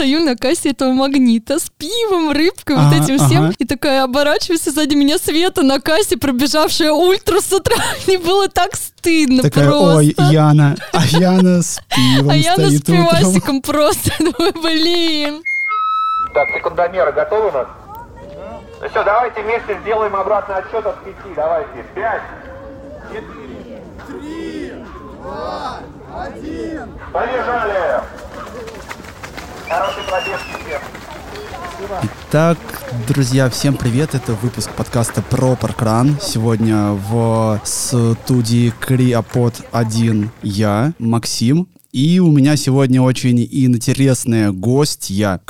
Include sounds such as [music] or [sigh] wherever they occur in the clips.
стою на кассе этого магнита с пивом, рыбкой, вот Ага, этим всем. И такая оборачиваюсь, и сзади меня Света на кассе, пробежавшая ультра с утра. [laughs] Мне было так стыдно Такая, просто. ой, Яна, [laughs] а Яна с пивом а я с пивасиком просто [laughs] думаю, блин. Так, секундомеры готовы у нас? Ну все, давайте вместе сделаем обратный отсчет от пяти. Давайте. Пять. Четыре. Три. Два. Один. Побежали. Итак, друзья, всем привет. Это выпуск подкаста про паркран. Сегодня в студии Криопод 1 я, Максим. И у меня сегодня очень интересная гостья,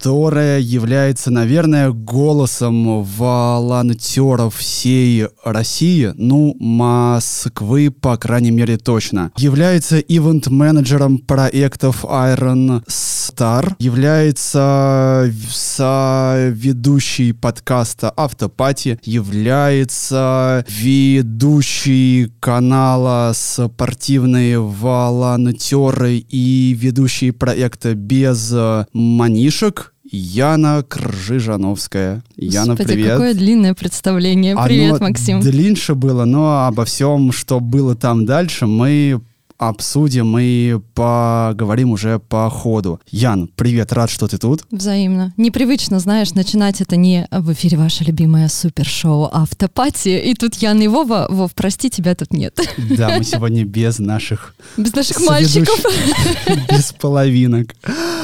которая является, наверное, голосом волонтеров всей России, ну, Москвы, по крайней мере, точно. Является ивент-менеджером проектов Iron Star, является соведущей подкаста Автопати, является ведущей канала «Спортивные волонтеры» и ведущей проекта «Без манишек» Яна Кржижановская. Яна, Господи, привет. какое длинное представление. Привет, Оно Максим. длиннее было, но обо всем, что было там дальше, мы обсудим и поговорим уже по ходу. Ян, привет, рад, что ты тут. Взаимно. Непривычно, знаешь, начинать это не в эфире ваше любимое супершоу «Автопати», и тут Яна и Вова. Вов, прости, тебя тут нет. Да, мы сегодня без наших Без наших мальчиков. [laughs] без половинок.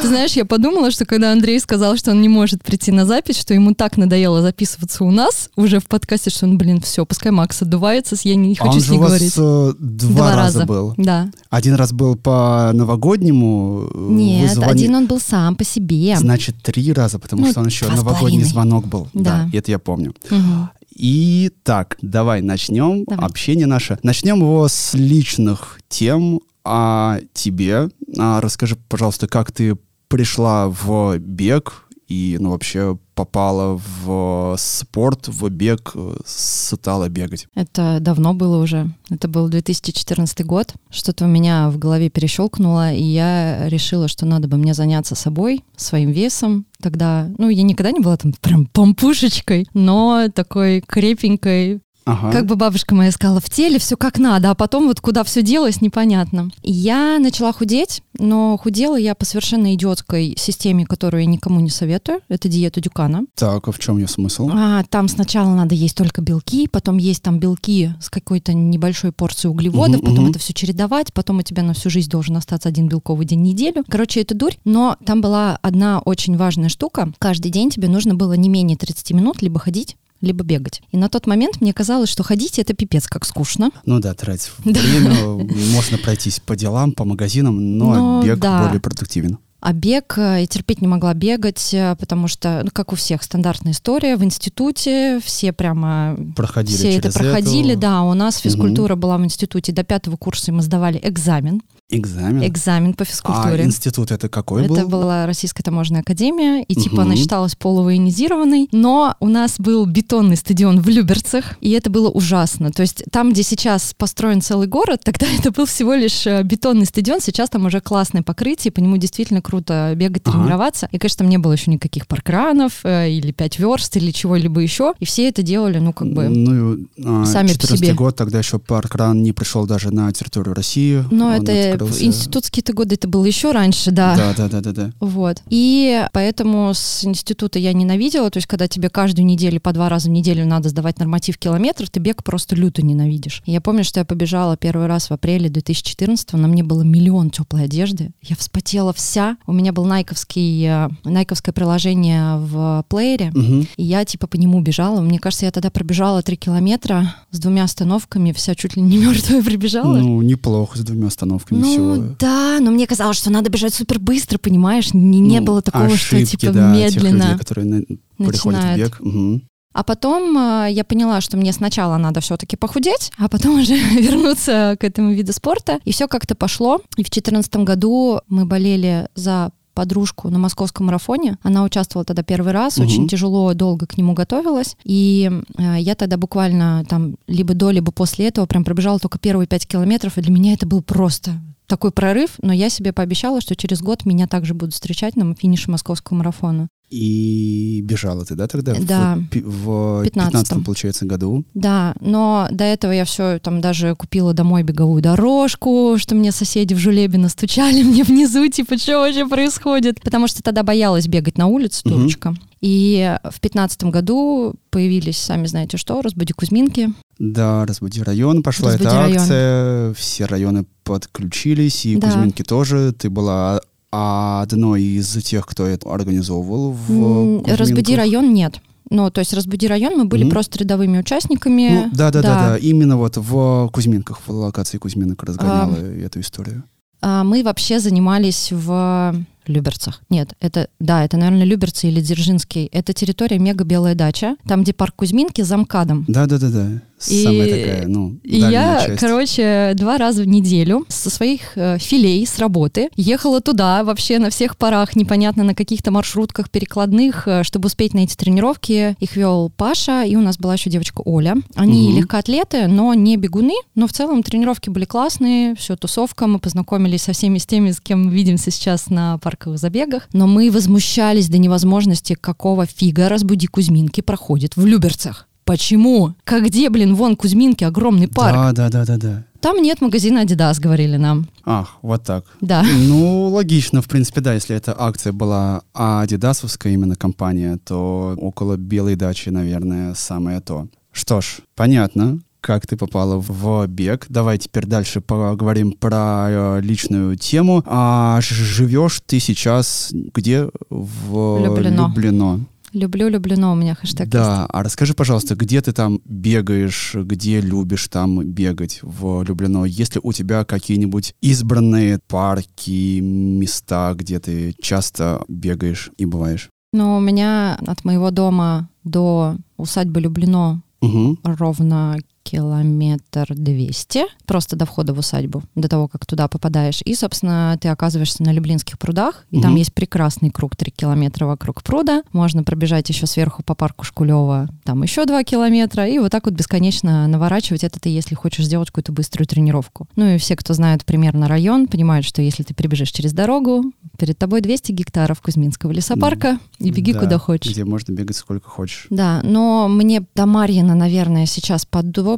Ты знаешь, я подумала, что когда Андрей сказал, что он не может прийти на запись, что ему так надоело записываться у нас уже в подкасте, что он, блин, все, пускай Макс отдувается, я не А хочу он с же ней у вас говорить. э, два, раза был. Да. Один раз был по новогоднему. э, Нет, вы звони- один он был сам по себе. Значит, три раза, потому Ну, что он еще новогодний звонок был. Да. это я помню. Мгм. И так, давай начнем Давай. общение наше. Начнем его с личных тем о тебе. А, расскажи, пожалуйста, как ты пришла в бег и, ну, вообще попала в спорт, в бег, э, стала бегать. Это давно было уже. Это был 2014 год. Что-то у меня в голове перещелкнуло, и я решила, что надо бы мне заняться собой, своим весом. Тогда, ну, я никогда не была там прям помпушечкой, но такой крепенькой, Ага. Как бы бабушка моя сказала, в теле все как надо, а потом вот куда все делось, непонятно. Я начала худеть, но худела я по совершенно идиотской системе, которую я никому не советую. Это диета Дюкана. Так, а в чем ее смысл? А, там сначала надо есть только белки, потом есть там белки с какой-то небольшой порцией углеводов, Мгм, потом мгм. это все чередовать, потом у тебя на всю жизнь должен остаться один белковый день в неделю. Короче, это дурь. Но там была одна очень важная штука. Каждый день тебе нужно было не менее 30 минут либо ходить, либо бегать. И на тот момент мне казалось, что ходить это пипец как скучно. Ну да, тратить [laughs] время, можно пройтись по делам, по магазинам, но Ну, бег да. более продуктивен. А бег э, я терпеть не могла бегать, э, потому что, ну, как у всех, стандартная история. В институте все прямо Проходили все это проходили, эту. да. У нас физкультура была в институте до пятого курса, и мы сдавали экзамен. Экзамен. Экзамен по А физкультуре. институт это какой Это был? была Российская таможенная академия, и типа Мгм. она считалась полувоенизированной, но у нас был бетонный стадион в Люберцах, и это было ужасно. То есть там, где сейчас построен целый город, тогда [laughs] это был всего лишь э, бетонный стадион, сейчас там уже классное покрытие, по нему действительно круто бегать, Ага. тренироваться. И, конечно, там не было еще никаких паркранов э, или пять верст или чего-либо еще, и все это делали, ну, как бы... Ну, а, сами по 14 себе. год, тогда еще паркран не пришел даже на территорию России. Но Он это открылся- институтские-то годы, это было еще раньше, да. Да, да, да, да, да. Вот. И поэтому с института я ненавидела. То есть, когда тебе каждую неделю по два раза в неделю надо сдавать норматив километров, ты бег просто люто ненавидишь. И я помню, что я побежала первый раз в апреле 2014 на мне было миллион теплой одежды. Я вспотела вся. У меня был найковский, э, найковское приложение в плеере. Мгм. И я типа по нему бежала. Мне кажется, я тогда пробежала три километра с двумя остановками, вся чуть ли не [laughs] мертвая прибежала. Ну, неплохо, с двумя остановками Ну всего. да, но мне казалось, что надо бежать супер быстро, понимаешь? Не, не Ну, было такого, что ошибки, типа да, тех медленно. людей, которые на- приходят в начинают. бег. Мгм. А потом э, я поняла, что мне сначала надо все-таки похудеть, а потом уже [laughs] вернуться к этому виду спорта. И все как-то пошло. И в 2014 году мы болели за подружку на московском марафоне. Она участвовала тогда первый раз, Мгм. очень тяжело, долго к нему готовилась. И э, я тогда буквально там либо до, либо после этого прям пробежала только первые пять километров, и для меня это был просто такой прорыв, но я себе пообещала, что через год меня также будут встречать на финише московского марафона. И бежала ты, да, тогда? Да. В, в 15 15 получается, году. Да, но до этого я все там даже купила домой беговую дорожку, что мне соседи в Жулебе настучали [laughs] мне внизу, типа, что вообще происходит? Потому что тогда боялась бегать на улице, Мгм. дурочка. И в пятнадцатом году появились, сами знаете что, «Разбуди Кузьминки». Да, разбуди район, пошла «Разбуди эта район». акция, все районы подключились, и Да. Кузьминки тоже. Ты была одной из тех, кто это организовывал в. «Разбуди район» нет. Ну, то есть «Разбуди район» мы были Мгм. просто рядовыми участниками. Ну, да, да, да, Да. да, именно вот в Кузьминках, в локации Кузьминок разгоняла эту историю. А мы вообще занимались в Люберцах. Нет, это, да, это, наверное, Люберцы или Дзержинский. Это территория мега белая дача, там, где парк Кузьминки за МКАДом. Да, да, да, да. И- Самая такая, ну, И я, часть. короче, два раза в неделю со своих э, филей с работы ехала туда вообще на всех парах, непонятно на каких-то маршрутках перекладных, э, чтобы успеть на эти тренировки. Их вел Паша, и у нас была еще девочка Оля. Они Мгм. легкоатлеты, но не бегуны, но в целом тренировки были классные, все тусовка, мы познакомились со всеми с теми, с кем видимся сейчас на парковых забегах. Но мы возмущались до невозможности, какого фига разбуди Кузьминки проходит в Люберцах. Почему? Как где, блин, вон Кузьминки, огромный парк. Да, да, да, да, да. Там нет магазина Adidas, говорили нам. Ах, вот так. Да. Ну, логично, в принципе, да, если эта акция была адидасовская именно компания, то около Белой дачи, наверное, самое то. Что ж, понятно, как ты попала в бег. Давай теперь дальше поговорим про э, личную тему. А живешь ты сейчас где? В Люблино. Люблино. Люблю, люблено у меня хэштег есть. Да, а расскажи, пожалуйста, где ты там бегаешь, где любишь там бегать в Люблино? Есть ли у тебя какие-нибудь избранные парки, места, где ты часто бегаешь и бываешь? Но у меня от моего дома до усадьбы Люблено Угу. ровно километр двести, просто до входа в усадьбу, до того, как туда попадаешь. И, собственно, ты оказываешься на Люблинских прудах, и там Мгм. есть прекрасный круг 3 километра вокруг пруда. Можно пробежать еще сверху по парку Шкулева, там еще 2 километра, и вот так вот бесконечно наворачивать. Это ты, если хочешь сделать какую-то быструю тренировку. Ну и все, кто знает примерно район, понимают, что если ты прибежишь через дорогу, перед тобой 200 гектаров Кузьминского лесопарка, и беги Да, куда хочешь. Где можно бегать сколько хочешь. Да, но мне до Марьина, наверное, сейчас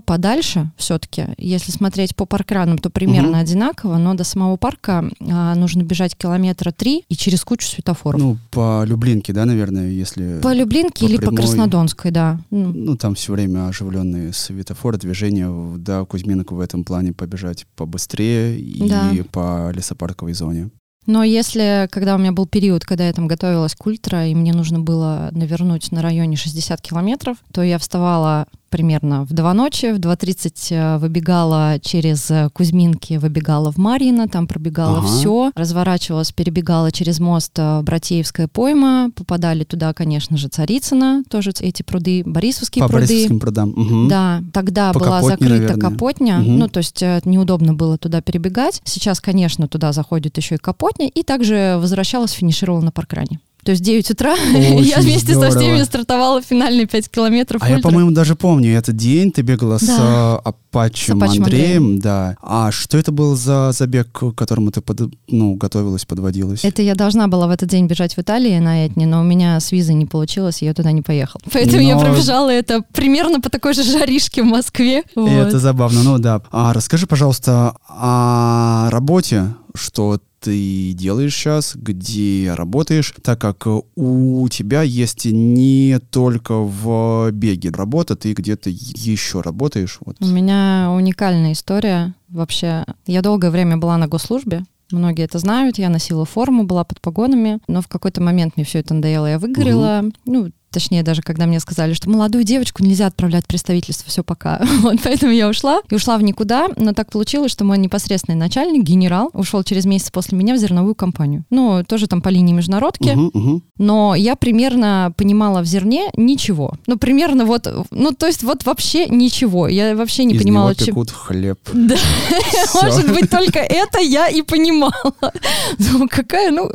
подальше все-таки. Если смотреть по паркранам, то примерно Мгм. одинаково, но до самого парка а, нужно бежать километра три и через кучу светофоров. Ну, по Люблинке, да, наверное, если... по Люблинке по или по прямой. Краснодонской, да. Ну, Ну, там все время оживленные светофоры, движения, да, Кузьминок в этом плане побежать побыстрее и Да. по лесопарковой зоне. Но если, когда у меня был период, когда я там готовилась к ультра, и мне нужно было навернуть на районе 60 километров, то я вставала примерно в 2 ночи, в 2.30 э, выбегала через э, Кузьминки, выбегала в Марьино, там пробегала Ага. все, разворачивалась, перебегала через мост э, Братеевская пойма, попадали туда, конечно же, Царицына, тоже эти пруды, Борисовские по пруды. Борисовским прудам. Мгм. Да, тогда По была Капотне, закрыта наверное. Капотня, Мгм. ну, то есть неудобно было туда перебегать. Сейчас, конечно, туда заходит еще и Капотня, и также возвращалась, финишировала на паркране. То есть 9 утра [laughs] я Очень вместе со здорово. всеми стартовала финальные 5 километров А я, ультра. по-моему, даже помню этот день. Ты бегала с Да. Апачем С Апачем Андреем, да. А что это был за забег, к которому ты под- ну, готовилась, подводилась? Это я должна была в этот день бежать в Италии на Этне, но у меня с визой не получилось, и я туда не поехала. [laughs] Поэтому я Но- пробежала это примерно по такой же жаришке в Москве. Вот. Это забавно, ну да. А расскажи, пожалуйста, о работе, что ты делаешь сейчас, где работаешь, так как э, у тебя есть не только в беге работа, ты где-то еще работаешь. Вот. У меня уникальная история. Вообще, я долгое время была на госслужбе. Многие это знают. Я носила форму, была под погонами. Но в какой-то момент мне все это надоело, я выгорела. Ну, точнее, даже когда мне сказали, что молодую девочку нельзя отправлять в представительство, все пока. [laughs] Вот, поэтому я ушла. И ушла в никуда. Но так получилось, что мой непосредственный начальник, генерал, ушел через месяц после меня в зерновую компанию. Ну, тоже там по линии международки. Мгм, мгм. но я примерно понимала в зерне ничего. Ну, примерно вот, ну, то есть вот вообще ничего. Я вообще не Из понимала, него чем... пекут хлеб. [laughs] Да, может быть, только это я и понимала. [laughs] Ну, какая, ну,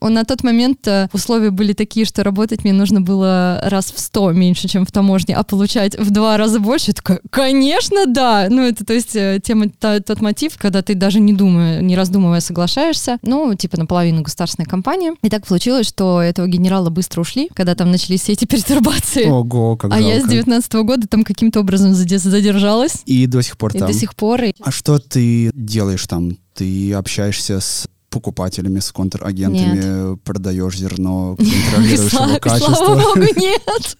на тот момент э, условия были такие, что работать мне нужно было раз в сто меньше, чем в таможне, а получать в два раза больше. Я такая, конечно, да. Ну, это, то есть, э, тема, та, тот мотив, когда ты даже не думая, не раздумывая соглашаешься. Ну, типа, наполовину государственная компания. И так получилось, что этого генерала быстро ушли, когда там начались все эти [laughs] пертурбации. Ого, как а жалко. я с 19 года там каким-то образом заде- задержалась. И до сих пор И там. до сих пор. и- А что ты делаешь там? Ты общаешься с покупателями, с контрагентами, продаешь зерно, [laughs] контролируешь его Слава, богу, [laughs] нет.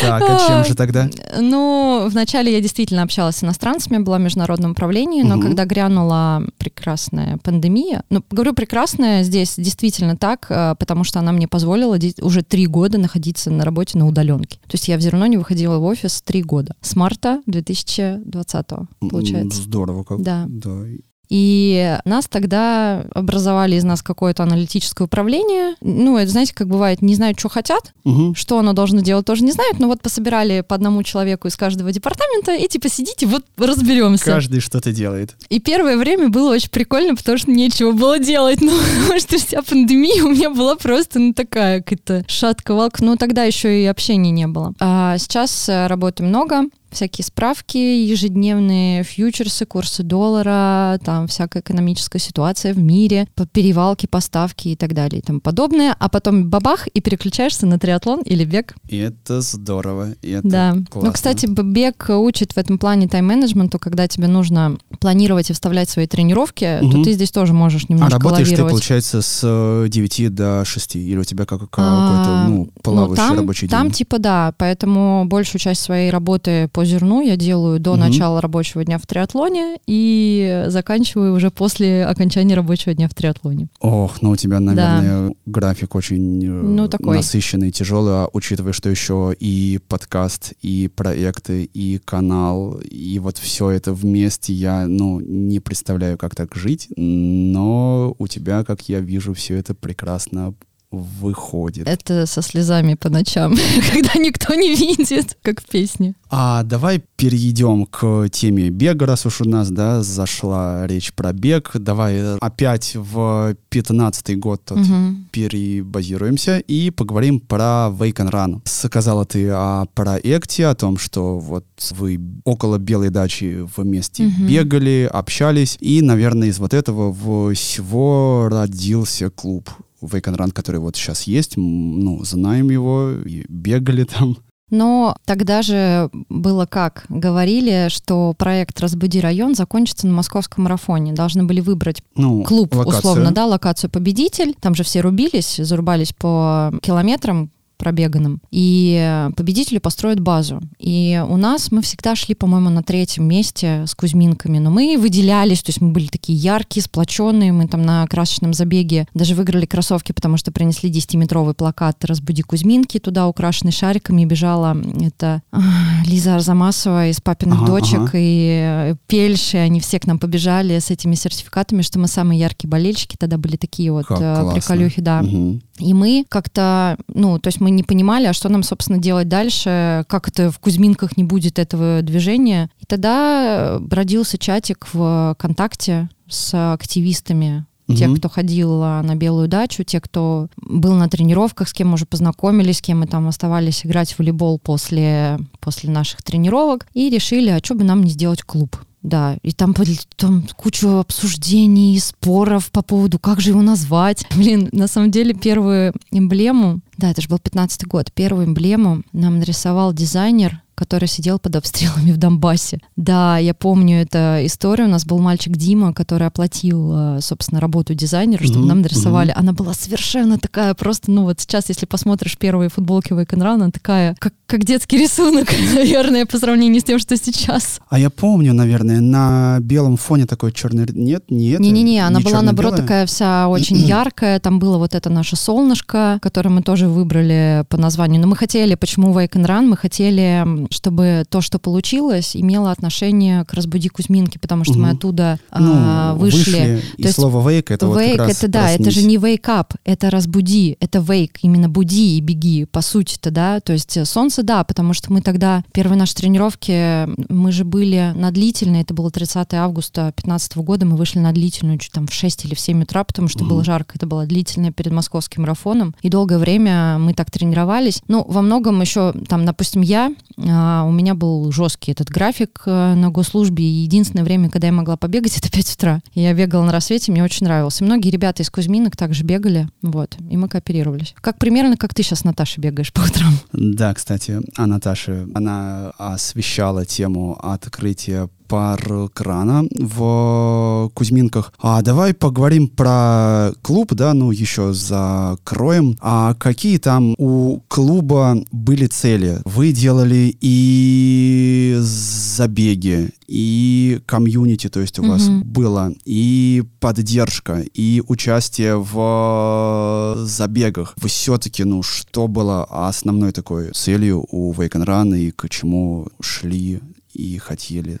Так, а чем же тогда? Ну, вначале я действительно общалась с иностранцами, была в международном управлении, но когда грянула прекрасная пандемия, ну, говорю прекрасная здесь действительно так, э, потому что она мне позволила уже три года находиться на работе на удаленке. То есть я в зерно не выходила в офис три года. С марта 2020, М, получается. Здорово как. Да. да. И нас тогда образовали из нас какое-то аналитическое управление. Ну, это, знаете, как бывает, не знают, что хотят, Мгм. что оно должно делать, тоже не знают, но вот пособирали по одному человеку из каждого департамента и типа сидите, вот разберемся. Каждый что-то делает. И первое время было очень прикольно, потому что нечего было делать. Ну, [laughs] потому что вся пандемия у меня была просто, ну, такая какая-то шатка-валка. Ну, тогда еще и общения не было. А сейчас работы много, всякие справки ежедневные, фьючерсы, курсы доллара, там всякая экономическая ситуация в мире, перевалки, поставки и так далее и тому подобное. А потом бабах, и переключаешься на триатлон или бег. И это здорово. И это Да. классно. Ну, кстати, бег учит в этом плане тайм-менеджменту, когда тебе нужно планировать и вставлять свои тренировки, то Мгм. ты здесь тоже можешь А немножко работаешь ты, получается, с э, 9 до 6? Или у тебя как, А, какой-то, ну, плавающий там, рабочий Там день? типа да, поэтому большую часть своей работы по зерну я делаю до Мгм. начала рабочего дня в триатлоне и заканчиваю уже после окончания рабочего дня в триатлоне. Ох, ну у тебя, наверное, график очень э, Ну, такой. насыщенный, тяжелый, а учитывая, что еще и подкаст, и проекты, и канал, и вот все это вместе, я, ну, не представляю, как так жить, но у тебя, как я вижу, все это прекрасно выходит. Это со слезами по ночам, [laughs] когда никто не видит, как в песне. А давай перейдем к теме бега, раз уж у нас, да, зашла речь про бег. Давай э, опять в 15 год тут Мгм. перебазируемся и поговорим про Wake and Run. Сказала ты о проекте, о том, что вот вы около Белой дачи вместе Мгм. бегали, общались, и, наверное, из вот этого всего родился клуб Run, который вот сейчас есть, ну, знаем его, бегали там. Но тогда же было как? Говорили, что проект «Разбуди район» закончится на московском марафоне. Должны были выбрать Ну, клуб, локацию. условно, да, локацию победитель. Там же все рубились, зарубались по километрам пробеганным. И э, победителю построят базу. И у нас мы всегда шли, по-моему, на третьем месте с Кузьминками. Но мы выделялись, то есть мы были такие яркие, сплоченные. Мы там на красочном забеге даже выиграли кроссовки, потому что принесли 10-метровый плакат «Разбуди Кузьминки». Туда украшенный шариками бежала это а, Лиза Арзамасова из «Папиных Ага, дочек» ага. и э, Пельши. Они все к нам побежали с этими сертификатами, что мы самые яркие болельщики. Тогда были такие вот Как э, классно. приколюхи, да. Мгм. И мы как-то, ну, то есть мы не понимали, а что нам, собственно, делать дальше, как это в Кузьминках не будет этого движения. И тогда э, родился чатик в ВКонтакте с активистами, те, Мгм. кто ходил на Белую дачу, те, кто был на тренировках, с кем мы уже познакомились, с кем мы там оставались играть в волейбол после, после наших тренировок, и решили, а что бы нам не сделать клуб. Да, и там, там кучу обсуждений, споров по поводу, как же его назвать. [laughs] Блин, на самом деле первую эмблему, да, это же был 15 год, первую эмблему нам нарисовал дизайнер, который сидел под обстрелами в Донбассе. Да, я помню эту историю. У нас был мальчик Дима, который оплатил, э, собственно, работу дизайнера, чтобы Мгм, нам нарисовали. Она была совершенно такая просто, ну вот сейчас, если посмотришь первые футболки Run, она такая, как, как детский рисунок, [laughs] наверное, по сравнению с тем, что сейчас. А я помню, наверное, на белом фоне такой черный... Нет, не это? Не-не-не, она была, наоборот, такая вся очень яркая. Там было вот это наше солнышко, которое мы тоже выбрали по названию. Но мы хотели, почему Wake and Run? Мы хотели чтобы то, что получилось, имело отношение к «Разбуди Кузьминки», потому что Мгм. мы оттуда Ну, а, вышли. И То есть слово wake это вот Wake как раз это да, это же проснись. не wake up, это разбуди, это wake, именно буди и беги, по сути-то, да. То есть солнце, да, потому что мы тогда, первые наши тренировки, мы же были на длительной, это было 30 августа 2015 года, мы вышли на длительную чуть там в 6 или в 7 утра, потому что было Мгм. жарко, это была длительная перед московским марафоном, и долгое время мы так тренировались. Ну, во многом еще, там, допустим, я, а, у меня был жесткий этот график э, на госслужбе, и единственное время, когда я могла побегать, [laughs] это 5 утра. Я бегала на рассвете, мне очень нравилось. И многие ребята из Кузьминок также бегали, вот, и мы кооперировались. Как примерно, как ты сейчас, Наташа, бегаешь по утрам. Да, кстати, а Наташа, она освещала тему открытия паркрана в Кузьминках. А давай поговорим про клуб, да, ну еще закроем. А какие там у клуба были цели? Вы делали и забеги, и комьюнити, то есть у вас Мгм. было, и поддержка, и участие в забегах. Вы все-таки, ну, что было основной такой целью у Wake and Run и к чему шли и хотели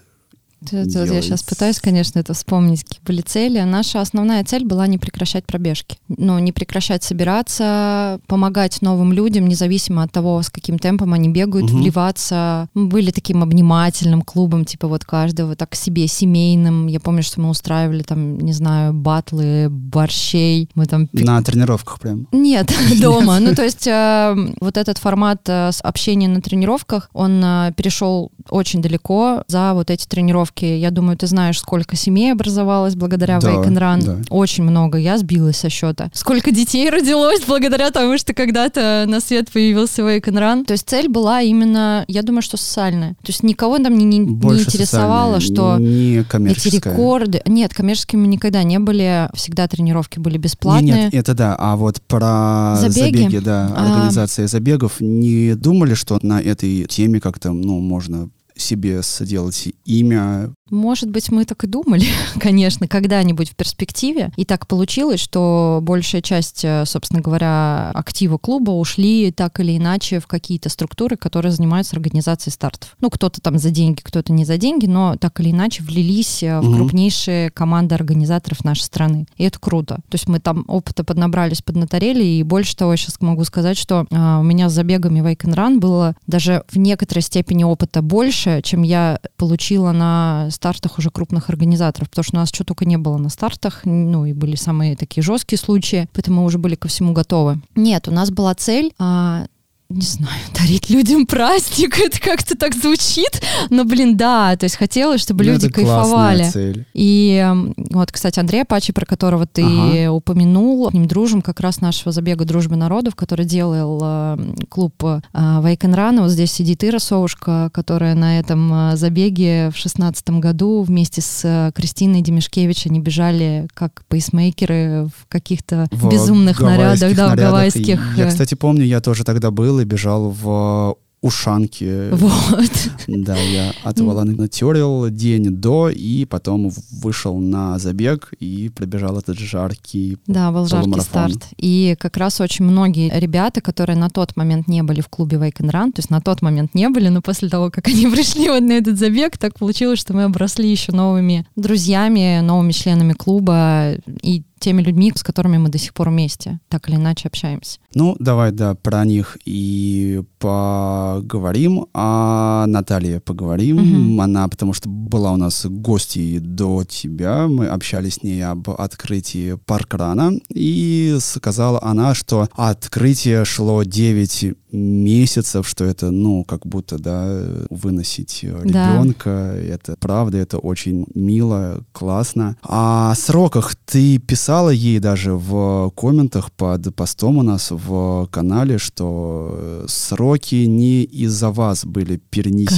Это Я делать. сейчас пытаюсь, конечно, это вспомнить, какие были цели. Наша основная цель была не прекращать пробежки. Ну, не прекращать собираться, помогать новым людям, независимо от того, с каким темпом они бегают, Мгм. вливаться. Мы были таким обнимательным клубом, типа вот каждого так себе, семейным. Я помню, что мы устраивали там, не знаю, батлы, борщей. Мы там на тренировках прям. нет, [laughs] дома. Ну, то есть э, вот этот формат э, общения на тренировках, он э, перешел очень далеко за вот эти тренировки. Я думаю, ты знаешь, сколько семей образовалось благодаря Да, Wake and Run. да. Очень много. Я сбилась со счета. Сколько детей родилось благодаря тому, что когда-то на свет появился Wake and Run. То есть цель была именно, я думаю, что социальная. То есть никого там не, не- не интересовало, что не эти рекорды... Нет, коммерческими никогда не были. Всегда тренировки были бесплатные. нет, это да. А вот про Забеги? забеги, да, А. организация забегов, не думали, что на этой теме как-то, ну, можно себе сделать имя, Может быть, мы так и думали, [laughs] конечно, когда-нибудь в перспективе. И так получилось, что большая часть, э, собственно говоря, актива клуба ушли так или иначе в какие-то структуры, которые занимаются организацией стартов. Ну, кто-то там за деньги, кто-то не за деньги, но так или иначе влились э, в крупнейшие команды организаторов нашей страны. И это круто. То есть мы там опыта поднабрались, поднаторели, и больше того, я сейчас могу сказать, что а, у меня с забегами Wake and Run было даже в некоторой степени опыта больше, чем я получила на стартах уже крупных организаторов, потому что у нас что только не было на стартах, ну и были самые такие жесткие случаи, поэтому мы уже были ко всему готовы. Нет, у нас была цель а, не знаю, дарить людям праздник, [laughs] это как-то так звучит, но, блин, да, то есть хотелось, чтобы Ну, люди кайфовали. цель. И вот, кстати, Андрей Апачи, про которого ты Ага. упомянул, с ним дружим как раз нашего забега «Дружбы народов», который делал э, клуб э, Run. Вот здесь сидит Ира Совушка, которая на этом э, забеге в шестнадцатом году вместе с э, Кристиной Демишкевич они бежали как пейсмейкеры в каких-то В безумных нарядах, гавайских да, в нарядах. И гавайских. Я, э, кстати, помню, я тоже тогда был и бежал в ушанке. Вот. Да, я отволонтерил день до и потом вышел на забег и пробежал этот жаркий Да, был жаркий старт. И как раз очень многие ребята, которые на тот момент не были в клубе Wake and Run, то есть на тот момент не были, но после того, как они [laughs] пришли вот на этот забег, так получилось, что мы обросли еще новыми друзьями, новыми членами клуба и теми людьми, с которыми мы до сих пор вместе, так или иначе общаемся. Ну, давай, да, про них и поговорим. А Наталья поговорим. Мгм. Она, потому что была у нас гостьей до тебя. Мы общались с ней об открытии паркрана. И сказала она, что открытие шло 9 месяцев, что это, ну, как будто, да, выносить Да. ребенка. Это правда, это очень мило, классно. А о сроках ты писала ей даже в комментах под постом у нас в канале, что э, сроки не из-за вас были перенес-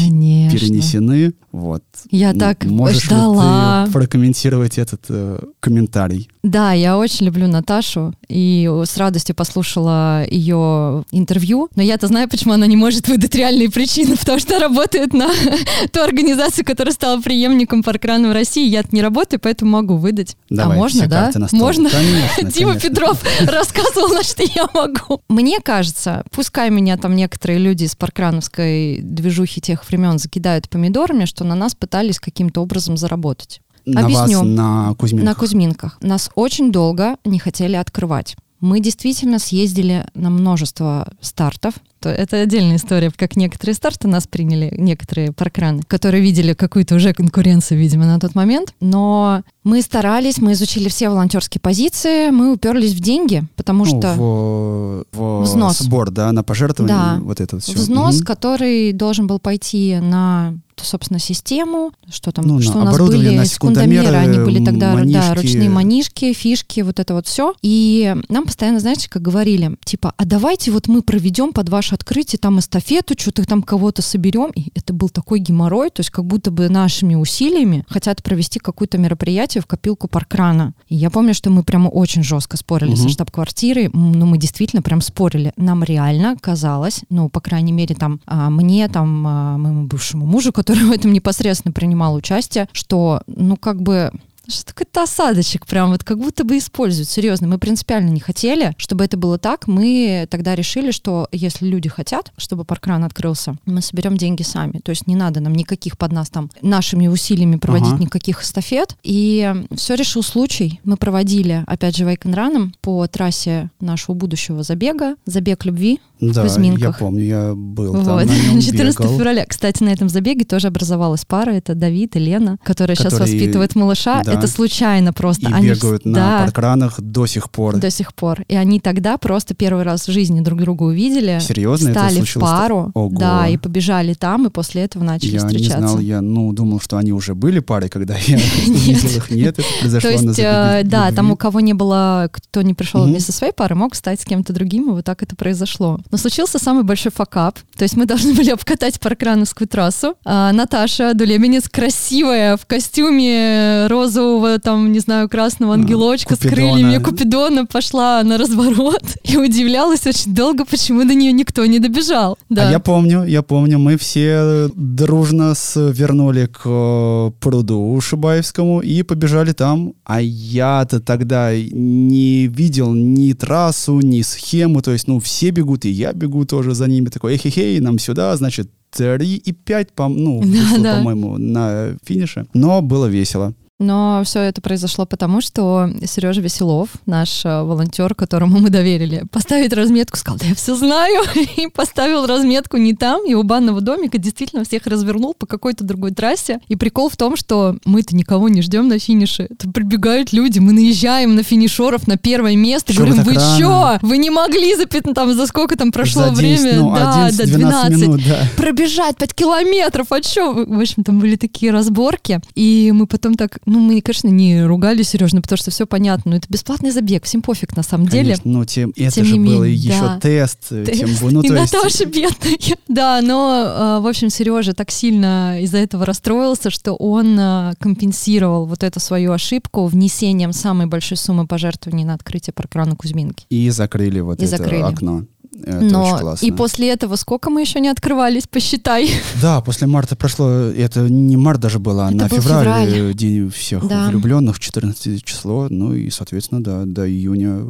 перенесены. Вот. Я так Можешь ли ждала. ты прокомментировать этот э, комментарий? Да, я очень люблю Наташу и с радостью послушала ее интервью. Но я-то знаю, почему она не может выдать реальные причины, [laughs] потому что работает на [laughs] ту организацию, которая стала преемником Паркрана в России. Я не работаю, поэтому могу выдать. Давай, а можно, да? Можно? Конечно, [laughs] Дима конечно. Петров рассказывал, на что я могу. Мне кажется, пускай меня там некоторые люди из паркрановской движухи тех времен закидают помидорами, что на нас пытались каким-то образом заработать. На Объясню. вас на Кузьминках. На Кузьминках. Нас очень долго не хотели открывать. Мы действительно съездили на множество стартов. То Это отдельная история, как некоторые старты нас приняли, некоторые паркраны, которые видели какую-то уже конкуренцию, видимо, на тот момент. Но мы старались, мы изучили все волонтерские позиции, мы уперлись в деньги, потому Ну, что в, в Взнос. сбор, да, на пожертвование, Да. вот это все. взнос, который должен был пойти на собственно, систему, что там, Ну, что у нас были секундомеры, они были тогда, да, манишки. ручные манишки, фишки, вот это вот все. И нам постоянно, знаете, как говорили, типа, а давайте вот мы проведем под ваше открытие там эстафету, что-то там кого-то соберем. И это был такой геморрой, то есть как будто бы нашими усилиями хотят провести какое-то мероприятие в копилку паркрана. И я помню, что мы прямо очень жестко спорили со Мгм. штаб-квартирой, ну мы действительно прям спорили. Нам реально казалось, ну, по крайней мере, там, а, мне, там, а, моему бывшему мужу, который в этом непосредственно принимал участие, что, ну, как бы что такой-то осадочек прям вот как будто бы используют. Серьезно, мы принципиально не хотели, чтобы это было так. Мы тогда решили, что если люди хотят, чтобы паркран открылся, мы соберем деньги сами. То есть не надо нам никаких под нас там нашими усилиями проводить Ага. никаких эстафет. И все решил случай. Мы проводили, опять же, вейкенраном по трассе нашего будущего забега, забег любви Да, в Кузьминках. я помню, я был там, Вот. на нем 14 [laughs] бегал. февраля. Кстати, на этом забеге тоже образовалась пара. Это Давид и Лена, которые сейчас Которые- воспитывают малыша. да. Это случайно просто. И Они бегают на да, паркранах до сих пор. до сих пор. И они тогда просто первый раз в жизни друг друга увидели. Серьезно, это Стали в случилось? пару, Ого. да, и побежали там, и после этого начали Я встречаться. не знал, я, ну, думал, что они уже были парой, когда я [laughs] увидел их. Нет, это произошло То на есть, э, да, там у кого не было, кто не пришел вместе со своей парой, мог стать с кем-то другим, и вот так это произошло. Но случился самый большой факап. То есть мы должны [laughs] были обкатать паркрановскую трассу. А Наташа Дулебенец красивая в костюме розового, там, не знаю, красного ангелочка с Купидона. крыльями Купидона пошла на разворот [laughs] и удивлялась очень долго, почему до нее никто не добежал. Да. А я помню, я помню, мы все дружно свернули к э, пруду Шибаевскому и побежали там. А я-то тогда не видел ни трассу, ни схему. То есть, ну, все бегут, и я бегу тоже за ними. Такой, эхе-хей, нам сюда, значит, 3 и 5, по, ну, [laughs] Да, вышло, да. по-моему, на финише. Но было весело. Но все это произошло потому, что Сережа Веселов, наш э, волонтер, которому мы доверили, поставить разметку, сказал, да я все знаю, [laughs] и поставил разметку не там, у банного домика действительно всех развернул по какой-то другой трассе. И прикол в том, что мы-то никого не ждем на финише. Тут прибегают люди, мы наезжаем на финишеров на первое место, Чё вы говорим, вы рано?» чё? Вы не могли за, там, за сколько там прошло За 10, время? ну, да, 11, до 12 12 минут, да. пробежать 5 километров, а что? В общем, там были такие разборки. И мы потом так, ну, мы, конечно, не ругали Сережу, потому что все понятно, но это бесплатный забег, всем пофиг на самом деле. Конечно, ну, тем, это Тем же был менее, еще да. тест. э, Тем, Тест. бо- ну, [laughs] и то есть, Наташа бедная. [laughs] Да, но, э, в общем, Сережа так сильно из-за этого расстроился, что он э, компенсировал вот эту свою ошибку внесением самой большой суммы пожертвований на открытие паркрана Кузьминки. И закрыли вот И это закрыли. окно. Это но очень классно. и после этого сколько мы еще не открывались, посчитай. [laughs] Да, после марта прошло, это не март даже было, а Это на был февраль, февраль. э, день всех Да. влюбленных, 14 число, ну и, соответственно, да, до июня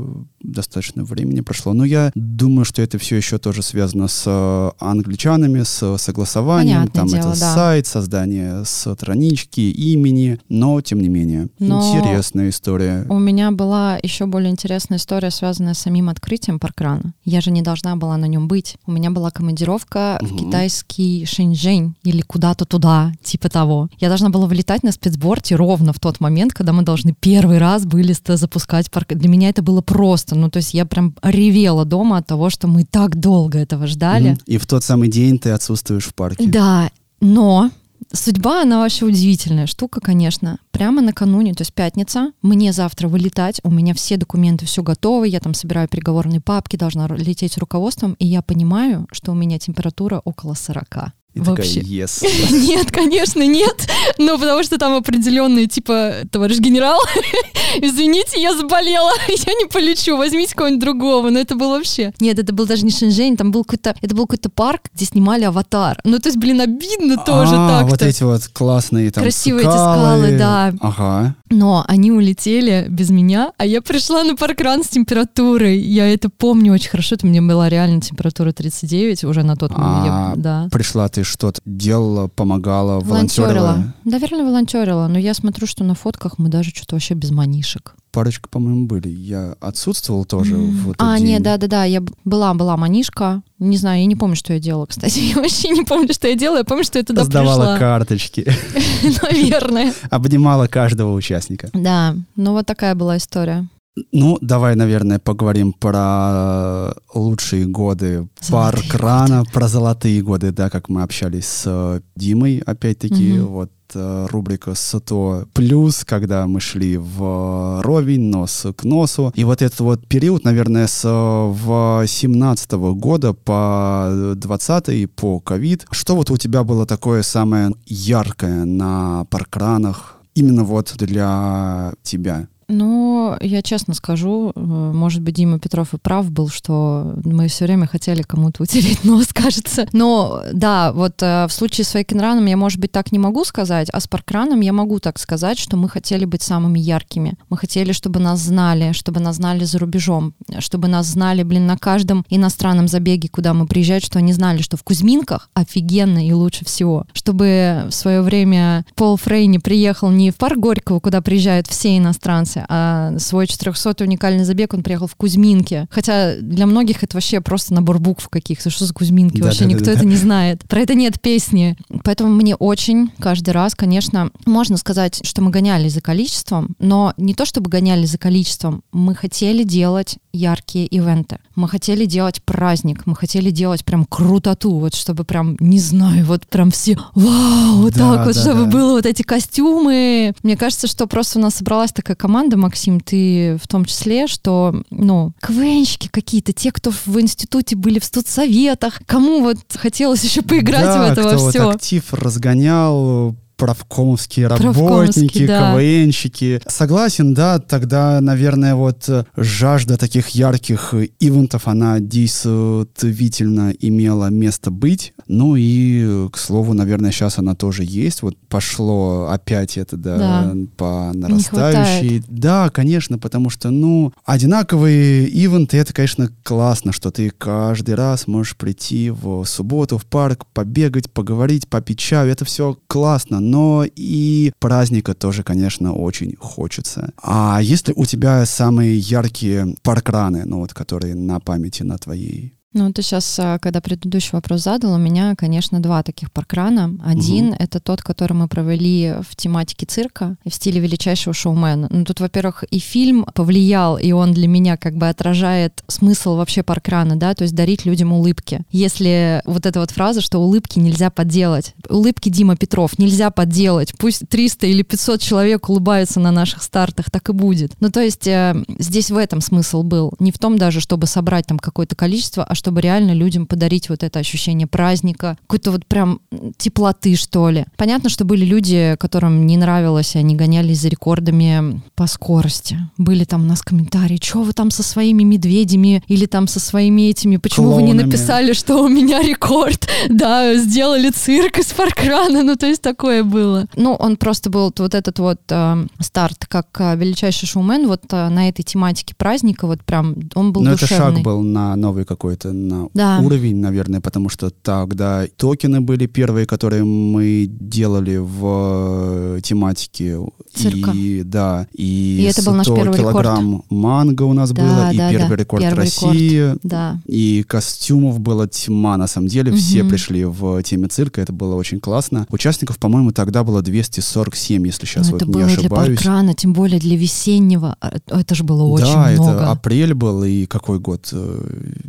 достаточно времени прошло. Но я думаю, что это все еще тоже связано с э, англичанами, с согласованием, Понятное там дело, это да. сайт, создание странички, имени, но, тем не менее, Но интересная история. У меня была еще более интересная история, связанная с самим открытием паркрана. Я же не должна была на нем быть. У меня была командировка в Мгм. китайский Шэньчжэнь или куда-то туда, типа того. Я должна была вылетать на спецборте ровно в тот момент, когда мы должны первый раз были запускать парк. Для меня это было просто. Ну, то есть я прям ревела дома от того, что мы так долго этого ждали. Мгм. И в тот самый день ты отсутствуешь в парке. Да, но судьба, она вообще удивительная штука, конечно. Прямо накануне, то есть пятница, мне завтра вылетать, у меня все документы, все готово, я там собираю переговорные папки, должна лететь с руководством, и я понимаю, что у меня температура около 40. И Вообще. такая, yes. [laughs] Нет, конечно, нет. Но потому что там определенные, типа, товарищ генерал, [laughs] извините, я заболела, [laughs] я не полечу, возьмите кого-нибудь другого. Но это был вообще... Нет, это был даже не Шэньчжэнь, там был какой-то... Это был какой-то парк, где снимали «Аватар». Ну, то есть, блин, обидно тоже а, так-то. вот эти вот классные там Красивые эти скалы, да. Ага. Но они улетели без меня, а я пришла на паркран с температурой. Я это помню очень хорошо. Это мне была реально температура 39 уже на тот момент. Я- А да. Пришла ты что-то делала, помогала, волонтерила? Волонтерила. Наверное, волонтерила. Но я смотрю, что на фотках мы даже что-то вообще без манишек. Парочка, по-моему, были. Я отсутствовал тоже М. в этот А, день. нет, да-да-да, я была, была манишка. Не знаю, я не помню, что я делала, кстати. [laughs] Я вообще не помню, что я делала. Я помню, что я туда Сдавала пришла. карточки, [laughs] [laughs] Наверное. обнимала каждого участника. Да, ну вот такая была история. Ну, давай, наверное, поговорим про лучшие годы паркрана, про золотые годы, да, как мы общались с э, Димой, опять-таки, Мгм. вот э, рубрика «100 плюс», когда мы шли в ровень, нос к носу. И вот этот вот период, наверное, с э, 17 года по 20 по ковид. Что вот у тебя было такое самое яркое на паркранах именно вот для тебя? Ну, я честно скажу, э, может быть, Дима Петров и прав был, что мы все время хотели кому-то утереть нос, [laughs] кажется. Но да, вот э, в случае с Вейкенраном я, может быть, так не могу сказать, а с Паркраном я могу так сказать, что мы хотели быть самыми яркими. Мы хотели, чтобы нас знали, чтобы нас знали за рубежом, чтобы нас знали, блин, на каждом иностранном забеге, куда мы приезжаем, что они знали, что в Кузьминках офигенно и лучше всего. Чтобы в свое время Пол Фрейни приехал не в парк Горького, куда приезжают все иностранцы, а свой 400 уникальный забег он приехал в Кузьминки. Хотя для многих это вообще просто набор букв каких-то. Что за Кузьминки? Да, вообще да, никто да, это не знает. Про это нет песни. Поэтому мне очень каждый раз, конечно, можно сказать, что мы гонялись за количеством, но не то чтобы гоняли за количеством, мы хотели делать яркие ивенты. Мы хотели делать праздник, мы хотели делать прям крутоту, вот чтобы прям, не знаю, вот прям все, вау, вот Да, так вот, да, чтобы да. было вот эти костюмы. Мне кажется, что просто у нас собралась такая команда, Максим, ты в том числе, что, ну, КВНщики какие-то, те, кто в институте были в студсоветах, кому вот хотелось еще поиграть да, в это кто во вот все. актив разгонял, Правкомовские, работники, да. КВНщики. Согласен, да, тогда, наверное, вот э, жажда таких ярких э, ивентов, она действительно имела место быть. Ну и, э, к слову, наверное, сейчас она тоже есть. Вот пошло опять это, да, Да. по нарастающей. Да, конечно, потому что, ну, одинаковые ивенты, это, конечно, классно, что ты каждый раз можешь прийти в субботу в парк, побегать, поговорить, попить чаю. Это все классно, но и праздника тоже, конечно, очень хочется. А есть ли у тебя самые яркие паркраны, ну вот, которые на памяти на твоей? Ну, ты сейчас, когда предыдущий вопрос задал, у меня, конечно, два таких паркрана. Один — это тот, который мы провели в тематике цирка и в стиле величайшего шоумена. Ну, тут, во-первых, и фильм повлиял, и он для меня как бы отражает смысл вообще паркрана, да, то есть дарить людям улыбки. Если вот эта вот фраза, что улыбки нельзя подделать. Улыбки Дима Петров нельзя подделать. Пусть 300 или 500 человек улыбаются на наших стартах, так и будет. Ну, то есть э, здесь в этом смысл был. Не в том даже, чтобы собрать там какое-то количество, а чтобы реально людям подарить вот это ощущение праздника, какой-то вот прям теплоты, что ли. Понятно, что были люди, которым не нравилось, они гонялись за рекордами по скорости. Были там у нас комментарии, что вы там со своими медведями или там со своими этими, почему вы не Клоунами. написали, что у меня рекорд? [laughs] Да, сделали цирк из паркрана, ну то есть такое было. Ну, он просто был вот этот вот э, старт, как э, величайший шоумен, вот э, на этой тематике праздника, вот прям он был Ну, это шаг был на новый какой-то на Да. уровень, наверное, потому что тогда токены были первые, которые мы делали в э, тематике. Цирка. И, да, и, И это был наш 100 первый рекорд. килограмм манго у нас Да, было, и да, первый да, рекорд первый России. Да. И костюмов было тьма, на самом деле. Все Мгм. пришли в теме цирка, это было очень классно. Участников, по-моему, тогда было 247, если сейчас Ну, вот это не было для ошибаюсь. паркрана, тем более для весеннего. А, Это же было очень да, много. это апрель был, и какой год? Э,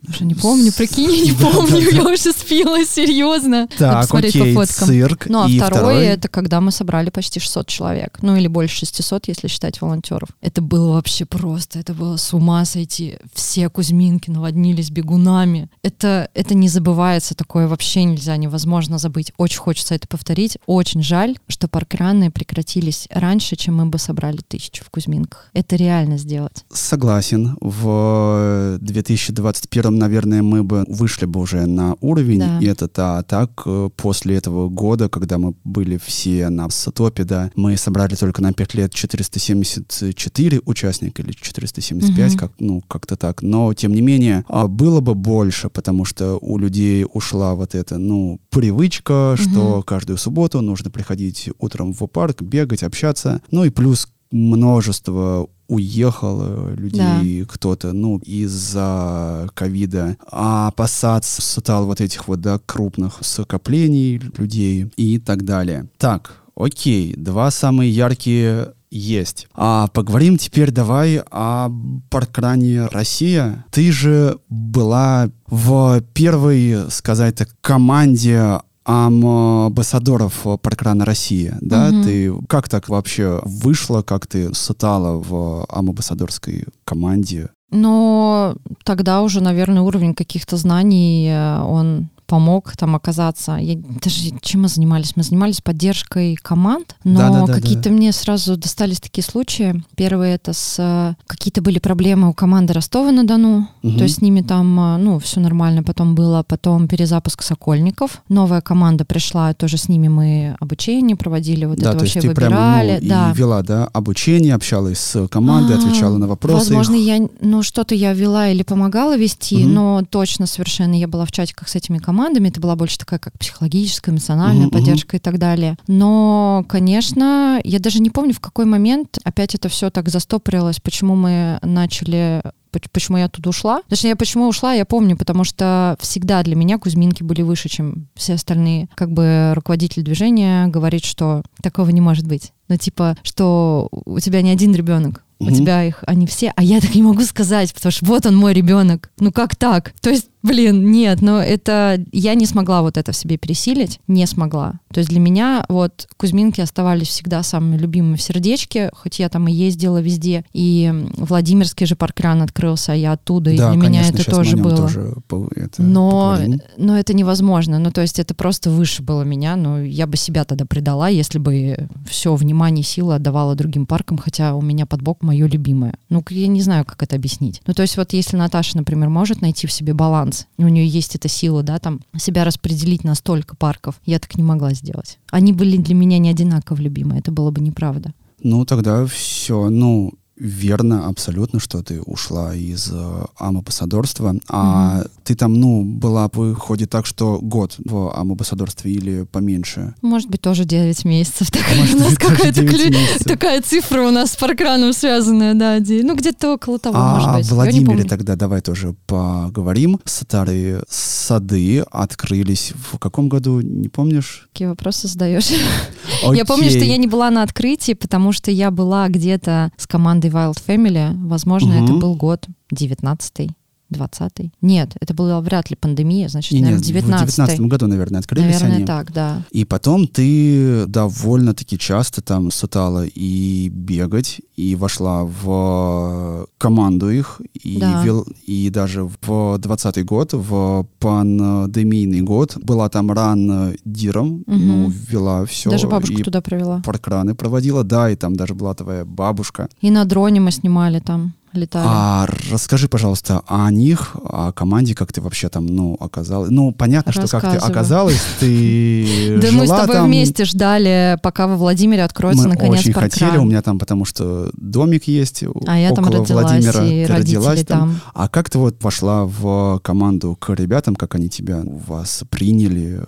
Уже не помню. прикинь, я не помню, я уже спилась, серьезно. Так, окей, по фоткам. цирк. Ну, а и второе, это когда мы собрали почти 600 человек. Ну, или больше 600, если считать волонтеров. Это было вообще просто, это было с ума сойти. Все Кузьминки наводнились бегунами. Это, это не забывается, такое вообще нельзя, невозможно забыть. Очень хочется это повторить. Очень жаль, что паркраны прекратились раньше, чем мы бы собрали тысячу в Кузьминках. Это реально сделать. Согласен. В 2021, наверное, мы бы вышли бы уже на уровень Да. этот, а так э, после этого года, когда мы были все на сотопе, да, мы собрали только на 5 лет 474 участника или 475, Мгм. как, ну, как-то так. Но, тем не менее, а, было бы больше, потому что у людей ушла вот эта, ну, привычка, что каждую субботу нужно приходить утром в парк, бегать, общаться. Ну и плюс множество уехало людей, кто-то, ну, из-за ковида, а опасаться стал вот этих вот, да, крупных скоплений людей и так далее. Так, окей, два самые яркие есть. А поговорим теперь давай о паркране Россия. Ты же была в первой, сказать так, команде амбассадоров паркрана Россия, да? Мгм. Ты как так вообще вышло, как ты стала в амбассадорской команде? Но тогда уже, наверное, уровень каких-то знаний, э, он помог там оказаться. Я, даже чем мы занимались? Мы занимались поддержкой команд, но Да-да-да-да. какие-то мне сразу достались такие случаи. Первый это с э, какие-то были проблемы у команды Ростова-на-Дону, Мгм. то есть с ними там, э, ну, все нормально потом было. Потом перезапуск Сокольников. Новая команда пришла, тоже с ними мы обучение проводили, вот да, это то есть вообще прямо выбирали. ну, да. и вела, да, обучение, общалась с командой, А, отвечала на вопросы. Возможно, их. я, ну, что-то я вела или помогала вести, Мгм. но точно совершенно я была в чатиках с этими командами. Это была больше такая, как психологическая, эмоциональная Мгм, поддержка и так далее. Но, конечно, я даже не помню, в какой момент опять это все так застопорилось, почему мы начали поч- почему я оттуда ушла. Точнее, я почему ушла, я помню, потому что всегда для меня Кузьминки были выше, чем все остальные. Как бы руководитель движения говорит, что такого не может быть. Ну, типа, что у тебя не один ребенок, у тебя их, они все, а я так не могу сказать, потому что вот он мой ребенок. Ну как так? То есть, блин, нет, но это я не смогла вот это в себе пересилить, не смогла. То есть для меня вот Кузьминки оставались всегда самыми любимыми в сердечке, хоть я там и ездила везде, и Владимирский же паркран открылся, а я оттуда, и да, для меня конечно, это щас мы о тоже было. тоже это Но, поговорим. но это невозможно. Ну, то есть это просто выше было меня. Ну, я бы себя тогда предала, если бы все внимание, силы отдавала другим паркам, хотя у меня под бок мое любимое. Ну, я не знаю, как это объяснить. Ну, то есть вот если Наташа, например, может найти в себе баланс, у нее есть эта сила, да, там, себя распределить на столько парков, я так не могла сделать. Они были для меня не одинаково любимые, это было бы неправда. Ну, тогда все, ну, верно, абсолютно, что ты ушла из э, амбассадорства. А ты там, ну, была, выходит так, что год в амбассадорстве или поменьше? Может быть, тоже 9 месяцев. Такая, Может у нас быть, какая-то 9 клю- такая цифра у нас с паркраном связанная, да. де- Ну, где-то около того, может А быть. Я не Владимире тогда давай тоже поговорим. Старые сады открылись в каком году, не помнишь? Какие вопросы задаешь? [laughs] Я помню, что я не была на открытии, потому что я была где-то с командой Wild Family. Возможно, это Мгм. был год 19 20 Нет, это была вряд ли пандемия, значит, И наверное, нет, в 19 19 году, наверное, открылись Наверное, они. так, да. И потом ты довольно-таки часто там стала и бегать, и вошла в команду их, и, Да. вел, и даже в 20 год, в пандемийный год, была там ран диром, Мгм. ну, вела все. Даже бабушку и туда провела. паркраны проводила, да, и там даже была твоя бабушка. И на дроне мы снимали там, летали. А расскажи, пожалуйста, о них, о команде, как ты вообще там, ну, оказалась. Ну, понятно, что как ты оказалась, ты [laughs] Да мы с тобой там. вместе ждали, пока во Владимире откроется Мы наконец очень паркран. хотели, у меня там, потому что домик есть А я там около родилась, Владимира. и Ты родилась там. там. А как ты вот вошла в команду к ребятам, как они тебя, вас приняли?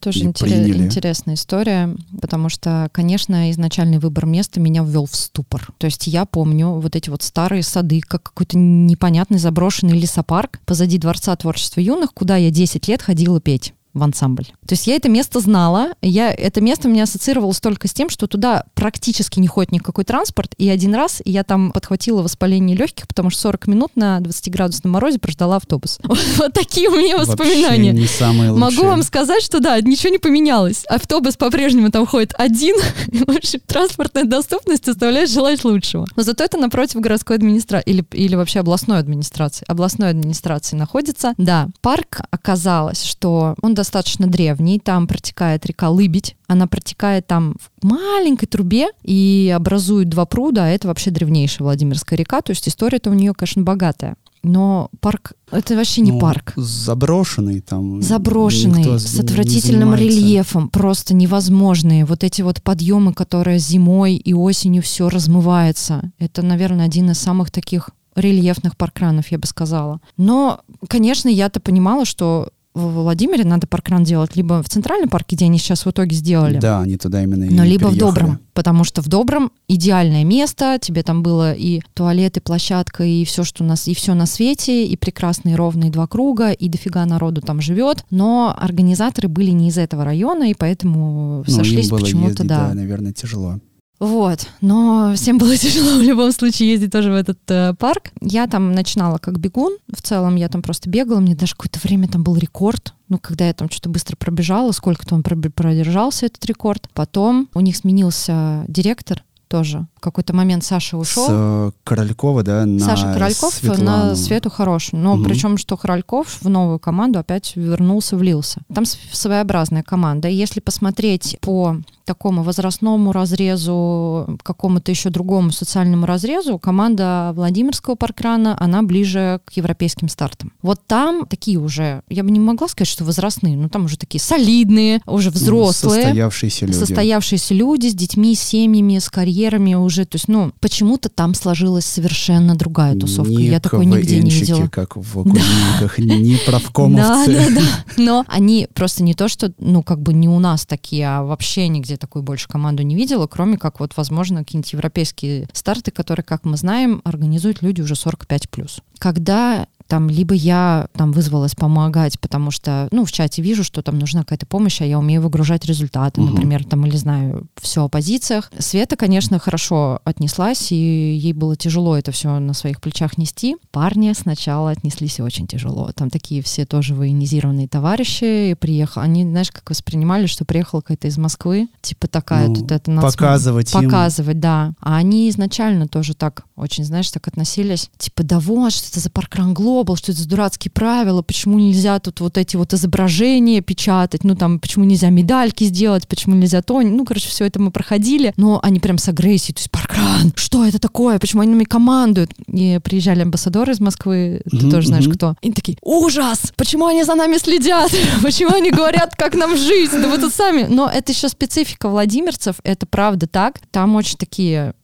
Тоже и интере- приняли. интересная история, потому что, конечно, изначальный выбор места меня ввел в ступор. То есть я помню вот эти вот старые сады, как какой-то непонятный заброшенный лесопарк позади Дворца творчества юных, куда я 10 лет ходила петь. В ансамбль. То есть я это место знала, я, это место меня ассоциировалось только с тем, что туда практически не ходит никакой транспорт, и один раз я там подхватила воспаление легких, потому что 40 минут на 20-градусном морозе прождала автобус. [laughs] Вот такие у меня воспоминания. Не самые лучшие. Могу вам сказать, что да, ничего не поменялось. Автобус по-прежнему там ходит один, [laughs] в общем, транспортная доступность оставляет желать лучшего. Но зато это напротив городской администрации или, или вообще областной администрации. Областной администрации находится. Да, парк оказалось, что он достаточно древний, там протекает река Лыбедь, она протекает там в маленькой трубе и образует два пруда, а это вообще древнейшая Владимирская река, то есть история-то у нее, конечно, богатая. Но парк это вообще не Ну, парк. Заброшенный там. Заброшенный, с отвратительным рельефом, просто невозможные. Вот эти вот подъемы, которые зимой и осенью все размывается. Это, наверное, один из самых таких рельефных паркранов, я бы сказала. Но, конечно, я-то понимала, что в Владимире надо паркран делать либо в Центральном парке, где они сейчас в итоге сделали, Да, они туда именно и но либо в переехали. Добром, потому что в Добром идеальное место, тебе там было и туалет, и площадка, и все, что у нас, и все на свете, и прекрасные ровные два круга, и дофига народу там живет, но организаторы были не из этого района, и поэтому Ну, сошлись почему-то, ездить, да. наверное, тяжело. Вот, но всем было [laughs] тяжело в любом случае ездить тоже в этот э, парк. Я там начинала как бегун, в целом я там просто бегала, мне даже какое-то время там был рекорд, ну, когда я там что-то быстро пробежала, сколько-то он продержался, этот рекорд. Потом у них сменился директор тоже. Какой-то момент Саша ушел. С э, Королькова, да, на Саша Корольков Светлану. на Свету хорошую. Но Мгм. причем, что Корольков в новую команду опять вернулся, влился. Там своеобразная команда. Если посмотреть по такому возрастному разрезу, какому-то еще другому социальному разрезу, команда Владимирского паркрана, она ближе к европейским стартам. Вот там такие уже, я бы не могла сказать, что возрастные, но там уже такие солидные, уже Ну, взрослые Состоявшиеся люди. состоявшиеся люди с детьми, с семьями, с карьерами уже. То есть, ну, почему-то там сложилась совершенно другая тусовка. Не Я такой нигде не видела. как в кузниках, не Да, правкомовцы. да, да. [laughs] Но они просто не то, что, ну, как бы не у нас такие, а вообще нигде такую больше команду не видела, кроме как вот, возможно, какие-нибудь европейские старты, которые, как мы знаем, организуют люди уже 45+. Когда там либо я там вызвалась помогать, потому что, ну, в чате вижу, что там нужна какая-то помощь, а я умею выгружать результаты, Мгм. например, там, или знаю все о позициях. Света, конечно, хорошо отнеслась, и ей было тяжело это все на своих плечах нести. Парни сначала отнеслись очень тяжело. Там такие все тоже военизированные товарищи, и приехал, они, знаешь, как воспринимали, что приехала какая-то из Москвы, типа такая Ну, тут это нацма- Показывать им. показывать, да. А они изначально тоже так очень, знаешь, так относились. Типа, да вот, что это за паркран Глобал, что это за дурацкие правила, почему нельзя тут вот эти вот изображения печатать, ну там, почему нельзя медальки сделать, почему нельзя то, ну, короче, все это мы проходили, но они прям с агрессией, то есть паркран, что это такое, почему они нами командуют? И приезжали амбассадоры из Москвы, ты Мгм, тоже знаешь, мгм. кто. И они такие, ужас, почему они за нами следят, [laughs] почему они говорят, как нам жить, да вы тут сами. Но это еще специфика владимирцев, это правда так. Там очень такие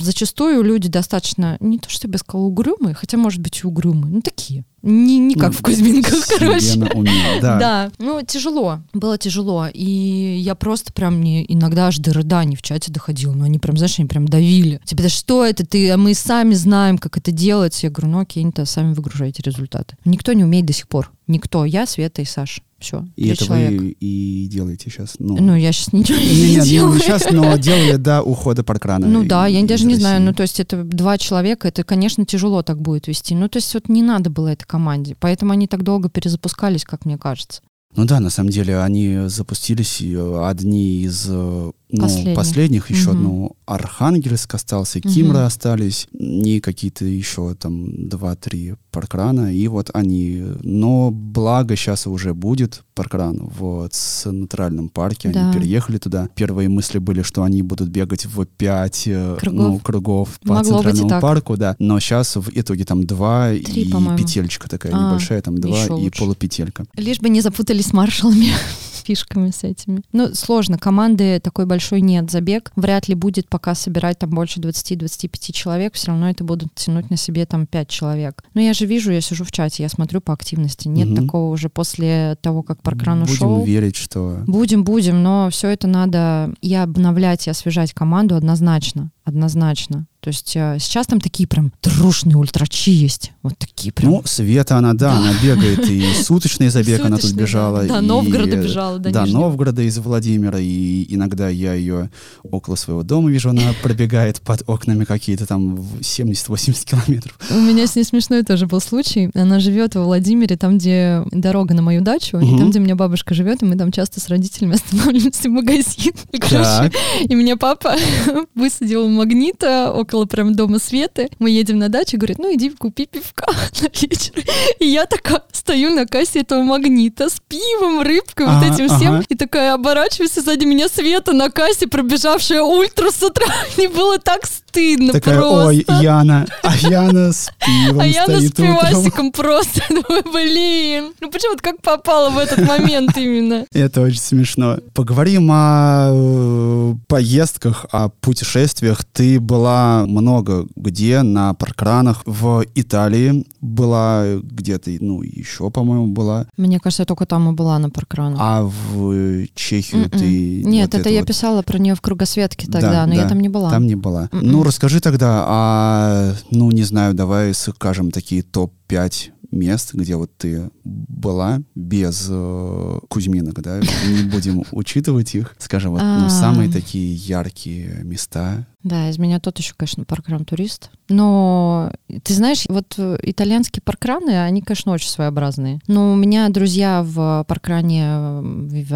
зачастую люди достаточно, не то чтобы я сказала угрюмые, хотя, может быть, и угрюмые, ну, такие. Не, не как Ну, в Кузьминках, короче. уме, Да. Да, ну тяжело, было тяжело, и я просто прям не иногда аж до рыданий в чате доходила, но они прям, знаешь, они прям давили. Типа, да что это ты, а мы сами знаем, как это делать. Я говорю, ну окей, то сами выгружайте результаты. Никто не умеет до сих пор, никто, я, Света и Саша, все, И это человека. вы и делаете сейчас. Ну, Ну, я сейчас ничего не, не, делаю. сейчас, но делали до ухода паркрана. Ну да, я даже не знаю, ну то есть это два человека, это, конечно, тяжело так будет вести. Ну то есть вот не надо было этой команде, поэтому они так долго перезапускались, как мне кажется. Ну да, на самом деле они запустились, и, э, одни из э, ну, Последних. еще Мгм. ну, Архангельск остался. Кимры остались, и какие-то еще там два-три паркрана, и вот они, но благо сейчас уже будет паркран в центральном парке, Да. они переехали туда. Первые мысли были, что они будут бегать в пять э, Кругов. ну, кругов по Могло центральному парку, да, но сейчас в итоге там два Три, и по-моему. петелька такая А, небольшая, там два и лучше. полупетелька. Лишь бы не запутались с маршалами, [laughs] фишками с этими. Ну, сложно, команды такой большой нет. Забег вряд ли будет пока собирать там больше 20-25 человек, все равно это будут тянуть на себе там 5 человек. Но я же вижу, я сижу в чате, я смотрю по активности. Нет Мгм. такого уже после того, как паркран Будем ушел. верить, что... Будем, будем, но все это надо и обновлять, и освежать команду однозначно. Однозначно. То есть э, сейчас там такие прям трушные ультрачи есть. Вот такие прям. Ну, Света, она, да, она бегает, и [laughs] суточный забег она тут Суточный, да. бежала. До и, Новгорода бежала, до До Нижнего. Новгорода из Владимира, и иногда я ее около своего дома вижу, она пробегает под окнами какие-то там в 70-80 километров. У меня с ней смешной тоже был случай. Она живет во Владимире, там, где дорога на мою дачу, и Мгм. там, где у меня бабушка живет, и мы там часто с родителями [laughs] останавливаемся в магазин. И, короче, и меня папа [laughs] высадил магнита около прям дома Светы. Мы едем на дачу, говорит, ну иди купи пивка [laughs] на вечер. И я такая стою на кассе этого магнита с пивом, рыбкой, вот Ага, этим всем. И такая оборачиваюсь, и сзади меня Света на кассе, пробежавшая ультра с утра. [laughs] Мне было так стыдно Такая, просто. ой, Яна, а [laughs] Яна с пивом А я на стоит утром. пивасиком просто думаю, блин, ну почему вот как попало в этот момент именно? Это очень смешно. Поговорим о э, поездках, о путешествиях. Ты была много где на паркранах. В Италии была где-то, ну, еще, по-моему, была. Мне кажется, я только там и была на паркранах. А в Чехию М-м. ты... Нет, вот это я вот- писала про нее в кругосветке Да, тогда, но я да, там не была. Там не была. М-м. Ну, расскажи тогда, а, ну, не знаю, давай скажем такие топ-5 мест, где вот ты была без э, Кузьминок, да? Не будем [laughs] учитывать их. Скажем, вот ну, А. самые такие яркие места. Да, из меня тот еще, конечно, паркран-турист. Но, ты знаешь, вот э, итальянские паркраны, они, конечно, очень своеобразные. Но у меня друзья в паркране, э, в,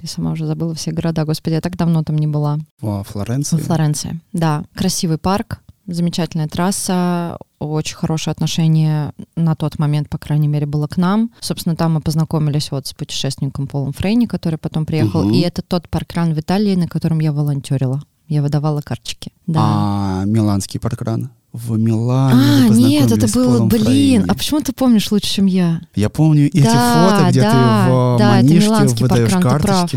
я сама уже забыла все города, господи, я так давно там не была. Во Флоренции. Во Флоренции, да. Красивый парк, замечательная трасса, очень хорошее отношение на тот момент, по крайней мере, было к нам. Собственно, там мы познакомились вот с путешественником Полом Фрейни, который потом приехал. Мгм. И это тот паркран в Италии, на котором я волонтерила. Я выдавала карточки. Да. А Миланский паркран? В Милане А, нет, это было, блин, Фрейни. а почему ты помнишь лучше, чем я? Я помню эти Да, фото, где да, ты в да, это манишке выдаешь паркран, ты прав.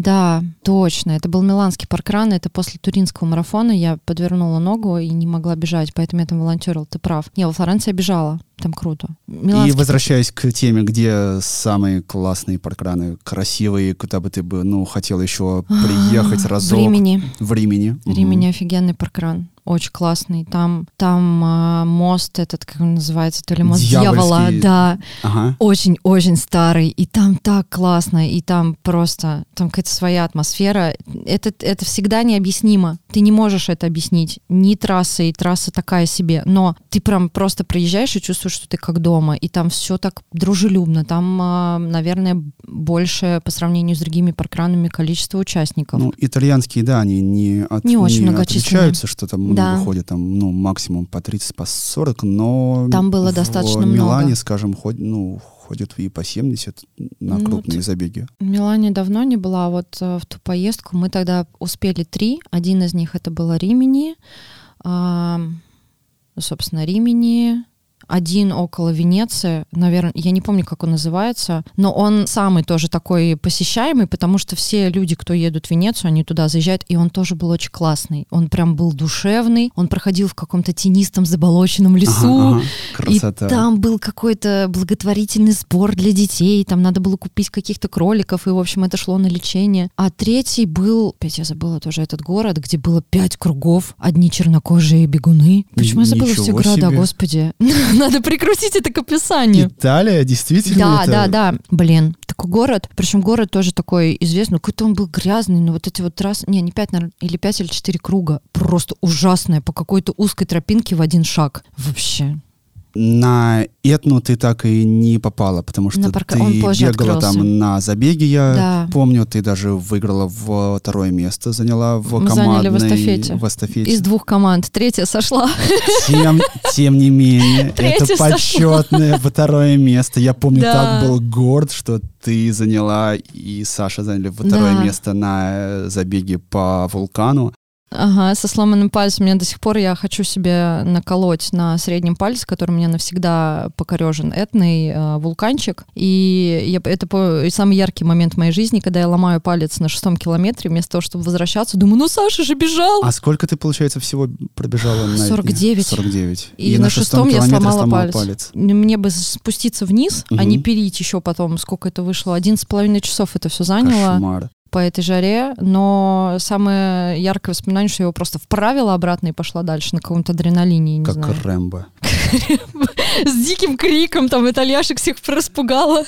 Да, точно. Это был Миланский паркран. Это после Туринского марафона я подвернула ногу и не могла бежать, поэтому я там волонтерил. Ты прав. Не, во Флоренции я бежала. Там круто. И Миланский возвращаясь к теме, где самые классные паркраны, красивые, куда бы ты бы, ну, хотел еще приехать А, разок. В Римени. В Римени. В Римени офигенный паркран. Очень классный. Там, там а, мост этот, как он называется, то ли мост дьявола. Да. Ага. Очень-очень старый. И там так классно. И там просто, там какая-то своя атмосфера. Это, это всегда необъяснимо. Ты не можешь это объяснить. Ни трасса, и трасса такая себе. Но ты прям просто проезжаешь и чувствуешь, что ты как дома. И там все так дружелюбно. Там, а, наверное, больше по сравнению с другими паркранами количество участников. Ну, итальянские, да, они не, от, Не очень многочисленные. отличаются, что там Да. выходит там, ну, максимум по 30, по 40, но Там было в достаточно Милане, много. скажем, ход, ну, ходят и по 70 на Ну, крупные ты- забеги. В Милане давно не была, а вот э, в ту поездку мы тогда успели три. Один из них это было Римини, а, собственно, Римини, один около Венеции, наверное, я не помню, как он называется, но он самый тоже такой посещаемый, потому что все люди, кто едут в Венецию, они туда заезжают, и он тоже был очень классный. Он прям был душевный, он проходил в каком-то тенистом заболоченном лесу, Ага, ага. Красота. и там был какой-то благотворительный сбор для детей, там надо было купить каких-то кроликов, и, в общем, это шло на лечение. А третий был, опять я забыла тоже этот город, где было пять кругов, одни чернокожие бегуны. Почему я забыла Ничего все города, себе. господи? [laughs] Надо прикрутить это к описанию. Италия, действительно? Да, это- да, да. Блин, такой город. Причем город тоже такой известный. Ну, Какой-то он был грязный, но вот эти вот трассы... Не, не пять, наверное, или пять, или четыре круга. Просто ужасное. По какой-то узкой тропинке в один шаг. Вообще. На Этну ты так и не попала, потому что На парка- ты бегала открылся. там на забеге, я Да. помню, ты даже выиграла в второе место, заняла в Мы командной... заняли в эстафете. в эстафете. Из двух команд. Третья сошла. Тем, тем не менее, [laughs] это почетное второе место. Я помню, Да. так был горд, что ты заняла и Саша заняли второе Да. место на э, забеге по вулкану. Ага, со сломанным пальцем. Мне до сих пор я хочу себе наколоть на среднем пальце, который меня навсегда покорежен, этный э, вулканчик. И я, это по- и самый яркий момент в моей жизни, когда я ломаю палец на шестом километре, вместо того, чтобы возвращаться, думаю, ну Саша же бежал. А сколько ты, получается, всего пробежала на 49. 49. И на шестом я километре сломала сломала палец. Мне бы спуститься вниз, а Мгм. не пилить еще потом, сколько это вышло. Один с половиной часов это все заняло. Кошмар. По этой жаре, но самое яркое воспоминание, что я его просто вправила обратно и пошла дальше на каком-то адреналине, не Как знаю. Рэмбо. С диким криком, там, итальяшек всех распугала.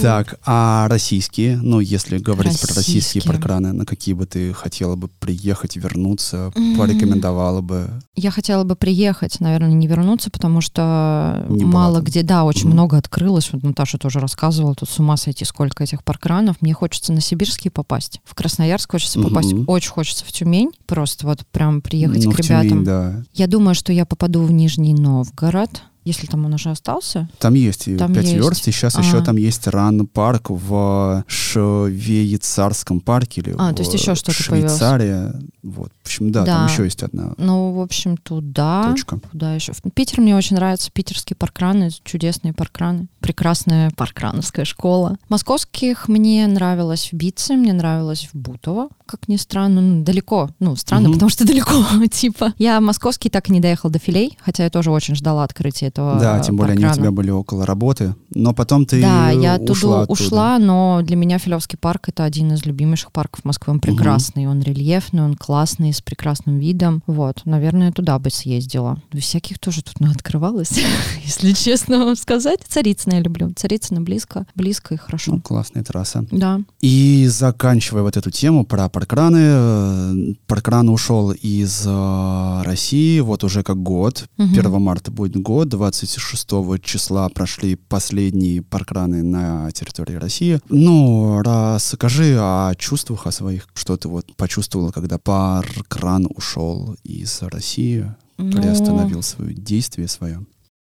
Так, а российские, ну, если говорить про российские паркраны, на какие бы ты хотела бы приехать, вернуться, порекомендовала бы? Я хотела бы приехать, наверное, не вернуться, потому что Не мало где, да, очень много открылось. Вот Наташа тоже рассказывала, тут с ума сойти, сколько этих паркранов. Мне хочется на Сибирские попасть. В Красноярск хочется попасть. Очень хочется в Тюмень. Просто вот прям приехать ну, к ребятам. Тюмень, да. Я думаю, что я попаду в Нижний Новгород, если там он уже остался. Там есть Там пять есть. верст, и сейчас А. еще там есть ран-парк в швейцарском парке или А, в то есть еще что-то появилось. Швейцария. Вот. В общем, да, там Да. еще есть одна Ну, в общем, туда. точка. Куда еще? Питер мне очень нравится. Питерские паркраны, чудесные паркраны. Прекрасная паркрановская школа. Московских мне нравилось в Битце, мне нравилось в Бутово, как ни странно. Ну, далеко. Ну, странно, Мгм. потому что [laughs] далеко, типа. Я московский так и не доехал до филей, хотя я тоже очень ждала открытия этого Да, тем более они у паркрана. тебя были около работы. Но потом ты Да, я ушла оттуда ушла, но для меня Филевский парк это один из любимейших парков Москвы. Он прекрасный, он рельефный, он классный, с прекрасным видом. Вот, наверное, туда бы съездила. Всяких тоже тут открывалось, [laughs] если честно вам сказать. Царицына я люблю. Царицына близко, близко и хорошо. Ну, классная трасса. Да. И заканчивая вот эту тему про паркраны, э, паркран ушел из э, России вот уже как год. Мгм. 1 марта будет год, 26 числа прошли последние паркраны на территории России. Ну, расскажи о чувствах, о своих, что ты вот почувствовала, когда паркран ушел из России, Ну, приостановил свое действие свое.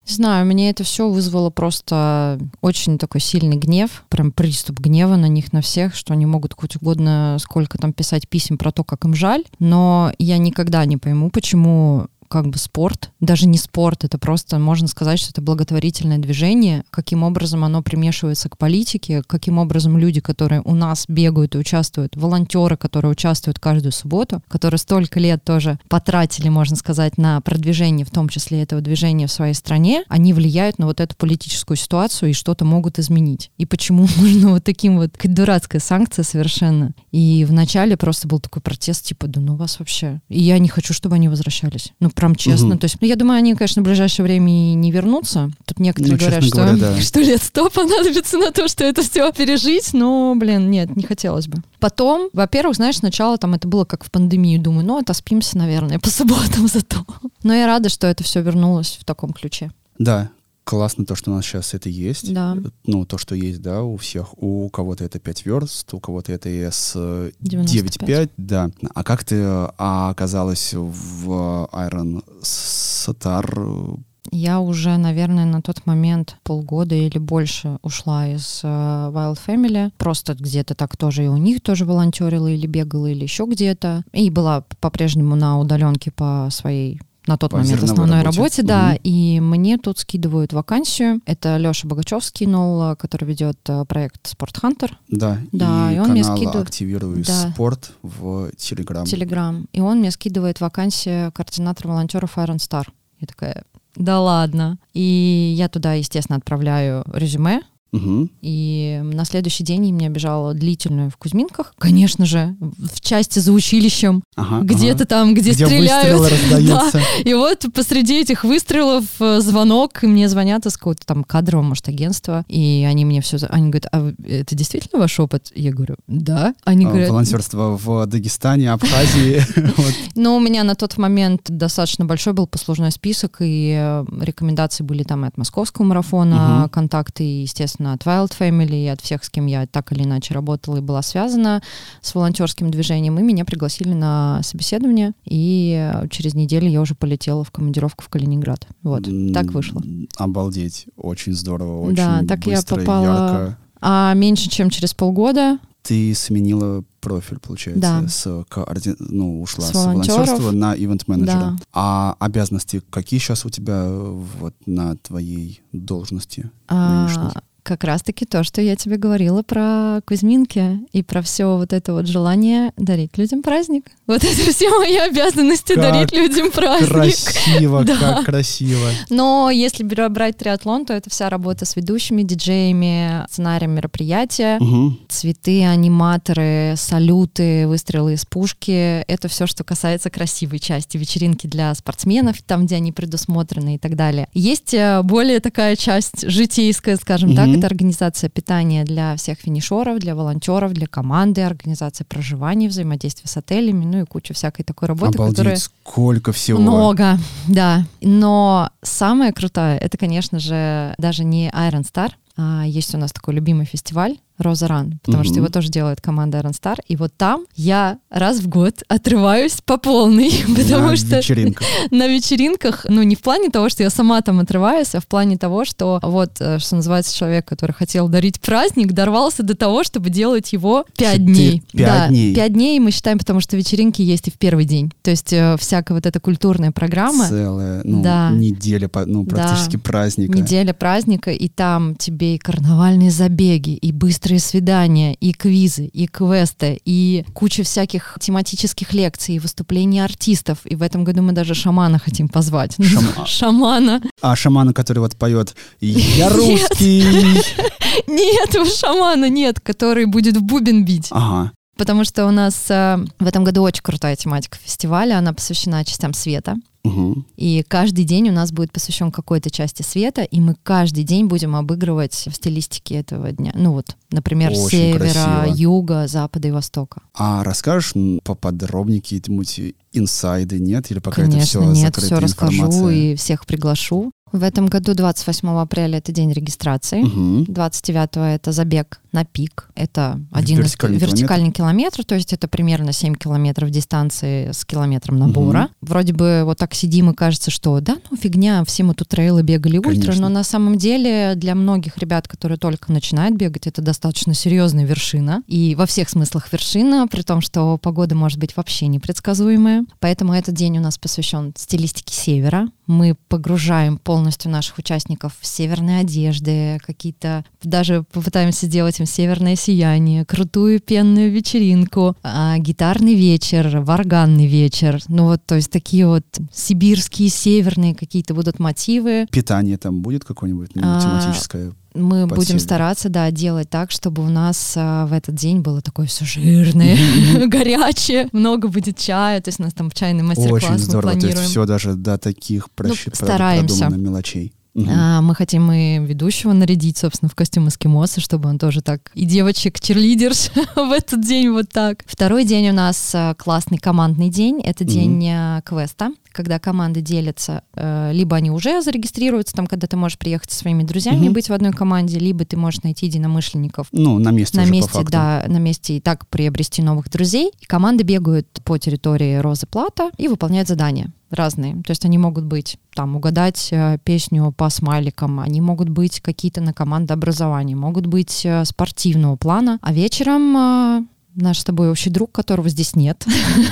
Не знаю, мне это все вызвало просто очень такой сильный гнев, прям приступ гнева на них, на всех, что они могут хоть угодно сколько там писать писем про то, как им жаль, но я никогда не пойму, почему как бы спорт, даже не спорт, это просто, можно сказать, что это благотворительное движение, каким образом оно примешивается к политике, каким образом люди, которые у нас бегают и участвуют, волонтеры, которые участвуют каждую субботу, которые столько лет тоже потратили, можно сказать, на продвижение, в том числе этого движения в своей стране, они влияют на вот эту политическую ситуацию и что-то могут изменить. И почему [laughs] нужно вот таким вот, какая санкция совершенно. И вначале просто был такой протест, типа, да ну вас вообще. И я не хочу, чтобы они возвращались. Ну, прям честно. Мгм. То есть, ну, я думаю, они, конечно, в ближайшее время и не вернутся. Тут некоторые Ну, говорят, что, говоря, да. [laughs] что лет сто понадобится на то, что это все пережить, но, блин, нет, не хотелось бы. Потом, во-первых, знаешь, сначала там это было как в пандемию, думаю, ну, отоспимся, наверное, по [laughs] субботам зато. Но я рада, что это все вернулось в таком ключе. Да, классно то, что у нас сейчас это есть. Да. Ну, то, что есть, да, у всех. У кого-то это 5 верст, у кого-то это S 95. 9.5, да. А как ты э, оказалась в Iron Star? Я уже, наверное, на тот момент полгода или больше ушла из э, Wild Family. Просто где-то так тоже и у них тоже волонтерила или бегала, или еще где-то. И была по-прежнему на удаленке по своей на тот По момент основной работе. работе, да, и мне тут скидывают вакансию. Это Леша Богачев скинул, э, который ведет э, проект Спорт Хантер, Да, Да, и, и он мне канал скидывает- «Активирую Да. спорт» в Телеграм. Телеграм, и он мне скидывает вакансию координатора волонтеров Iron Star. Я такая, да ладно. И я туда, естественно, отправляю резюме, Мгм. И на следующий день я меня бежала длительную в Кузьминках. Конечно же, в части за училищем, Ага, где-то ага. там, где, Где стреляют. [laughs] раздаются. И вот посреди этих выстрелов э, звонок, и мне звонят из какого-то там кадрового, может, агентства, и они мне все... Они говорят, а это действительно ваш опыт? Я говорю, да. Они А, говорят, Волонтерство в Дагестане, Абхазии. [laughs] Но у меня на тот момент достаточно большой был послужной список, и э, рекомендации были там и от московского марафона, контакты, и, естественно, от Wild Family, и от всех, с кем я так или иначе работала и была связана с волонтерским движением, и меня пригласили на собеседование, и э, через неделю я уже полетела в командировку в Калининград. Вот, так вышло. Обалдеть. Очень здорово, очень Да, так я быстро, попала- ярко. А меньше чем через полгода Ты сменила профиль, получается, Да. с коорди- ну, ушла С с, волонтерства на ивент-менеджера. Да. А обязанности какие сейчас у тебя вот на твоей должности? А, нынешней? Как раз-таки то, что я тебе говорила про Кузьминки и про все вот это вот желание дарить людям праздник. Вот это все мои обязанности Как дарить людям праздник. Красиво, [laughs] Да. как красиво. Но если бра- брать триатлон, то это вся работа с ведущими, диджеями, сценарием мероприятия, Мгм. цветы, аниматоры, салюты, выстрелы из пушки. Это все, что касается красивой части вечеринки для спортсменов, там, где они предусмотрены и так далее. Есть э, более такая часть житейская, скажем так, Мгм. это организация питания для всех финишеров, для волонтеров, для команды, организация проживания, взаимодействия с отелями, ну и куча всякой такой работы, Обалдеть, которая сколько всего. много, да. Но самое крутое, это, конечно же, даже не Iron Star, а есть у нас такой любимый фестиваль Роза Ран, потому что Мгм. его тоже делает команда Iron Star. И вот там я раз в год отрываюсь по полной, [laughs] потому На что вечеринках. [laughs] на вечеринках, ну не в плане того, что я сама там отрываюсь, а в плане того, что вот, э, что называется, человек, который хотел дарить праздник, дорвался до того, чтобы делать его пять дней. пять да, дней. Пять дней мы считаем, потому что вечеринки есть и в первый день. То есть э, всякая вот эта культурная программа, Целая, ну, Да. неделя, ну, Да. практически праздника. неделя праздника, и там тебе и карнавальные забеги, и быстрые свидания, и квизы, и квесты, и куча всяких тематических лекций, и выступлений артистов. И в этом году мы даже шамана хотим позвать. Шама- [laughs] Шамана. А шамана, который вот поет «Я русский». [laughs] Нет, у шамана нет, который будет в бубен бить. Ага. Потому что у нас э, в этом году очень крутая тематика фестиваля, она посвящена частям света. Мгм. И каждый день у нас будет посвящен какой-то части света, и мы каждый день будем обыгрывать в стилистике этого дня. Ну вот, например, Очень севера, красиво. юга, запада и востока. А расскажешь поподробнее какие-нибудь инсайды, нет? Или пока это Конечно, все нет, все расскажу информация? и всех приглашу. В этом году 28 апреля это день регистрации. Мгм. 29 это забег на пик. Это один Вертикальный из вертикальный километр, то есть это примерно 7 километров дистанции с километром набора. Вроде бы вот так сидим и кажется, что да, ну фигня, все мы тут трейлы бегали ультра, Конечно. но на самом деле для многих ребят, которые только начинают бегать, это достаточно серьезная вершина. И во всех смыслах вершина, при том, что погода может быть вообще непредсказуемая. Поэтому этот день у нас посвящен стилистике севера. Мы погружаем полностью наших участников в северные одежды, какие-то даже попытаемся сделать им северное сияние, крутую пенную вечеринку, а, гитарный вечер, варганный вечер. Ну вот, то есть такие вот сибирские, северные какие-то будут мотивы. Питание там будет какое-нибудь ну, А, тематическое? Мы Под будем стараться, да, делать так, чтобы у нас а, в этот день было такое все жирное, [laughs] горячее, много будет чая, то есть у нас там чайный мастер-класс Очень мы здорово. То есть все даже до таких Ну, стараемся. мелочей. А, мы хотим и ведущего нарядить, собственно, в костюм эскимоса, чтобы он тоже так и девочек черлидерш [laughs] в этот день вот так. Второй день у нас а, классный командный день. Это Мгм. день а, квеста, когда команды делятся. э, Либо они уже зарегистрируются, там, когда ты можешь приехать со своими друзьями, Мгм. быть в одной команде, либо ты можешь найти единомышленников Ну, на месте на уже месте, да, на месте и так приобрести новых друзей. И команды бегают по территории Розы Плата и выполняют задания разные. То есть они могут быть там угадать э, песню по смайликам, они могут быть какие-то на командообразование, могут быть э, спортивного плана. А вечером э, наш с тобой общий друг, которого здесь нет,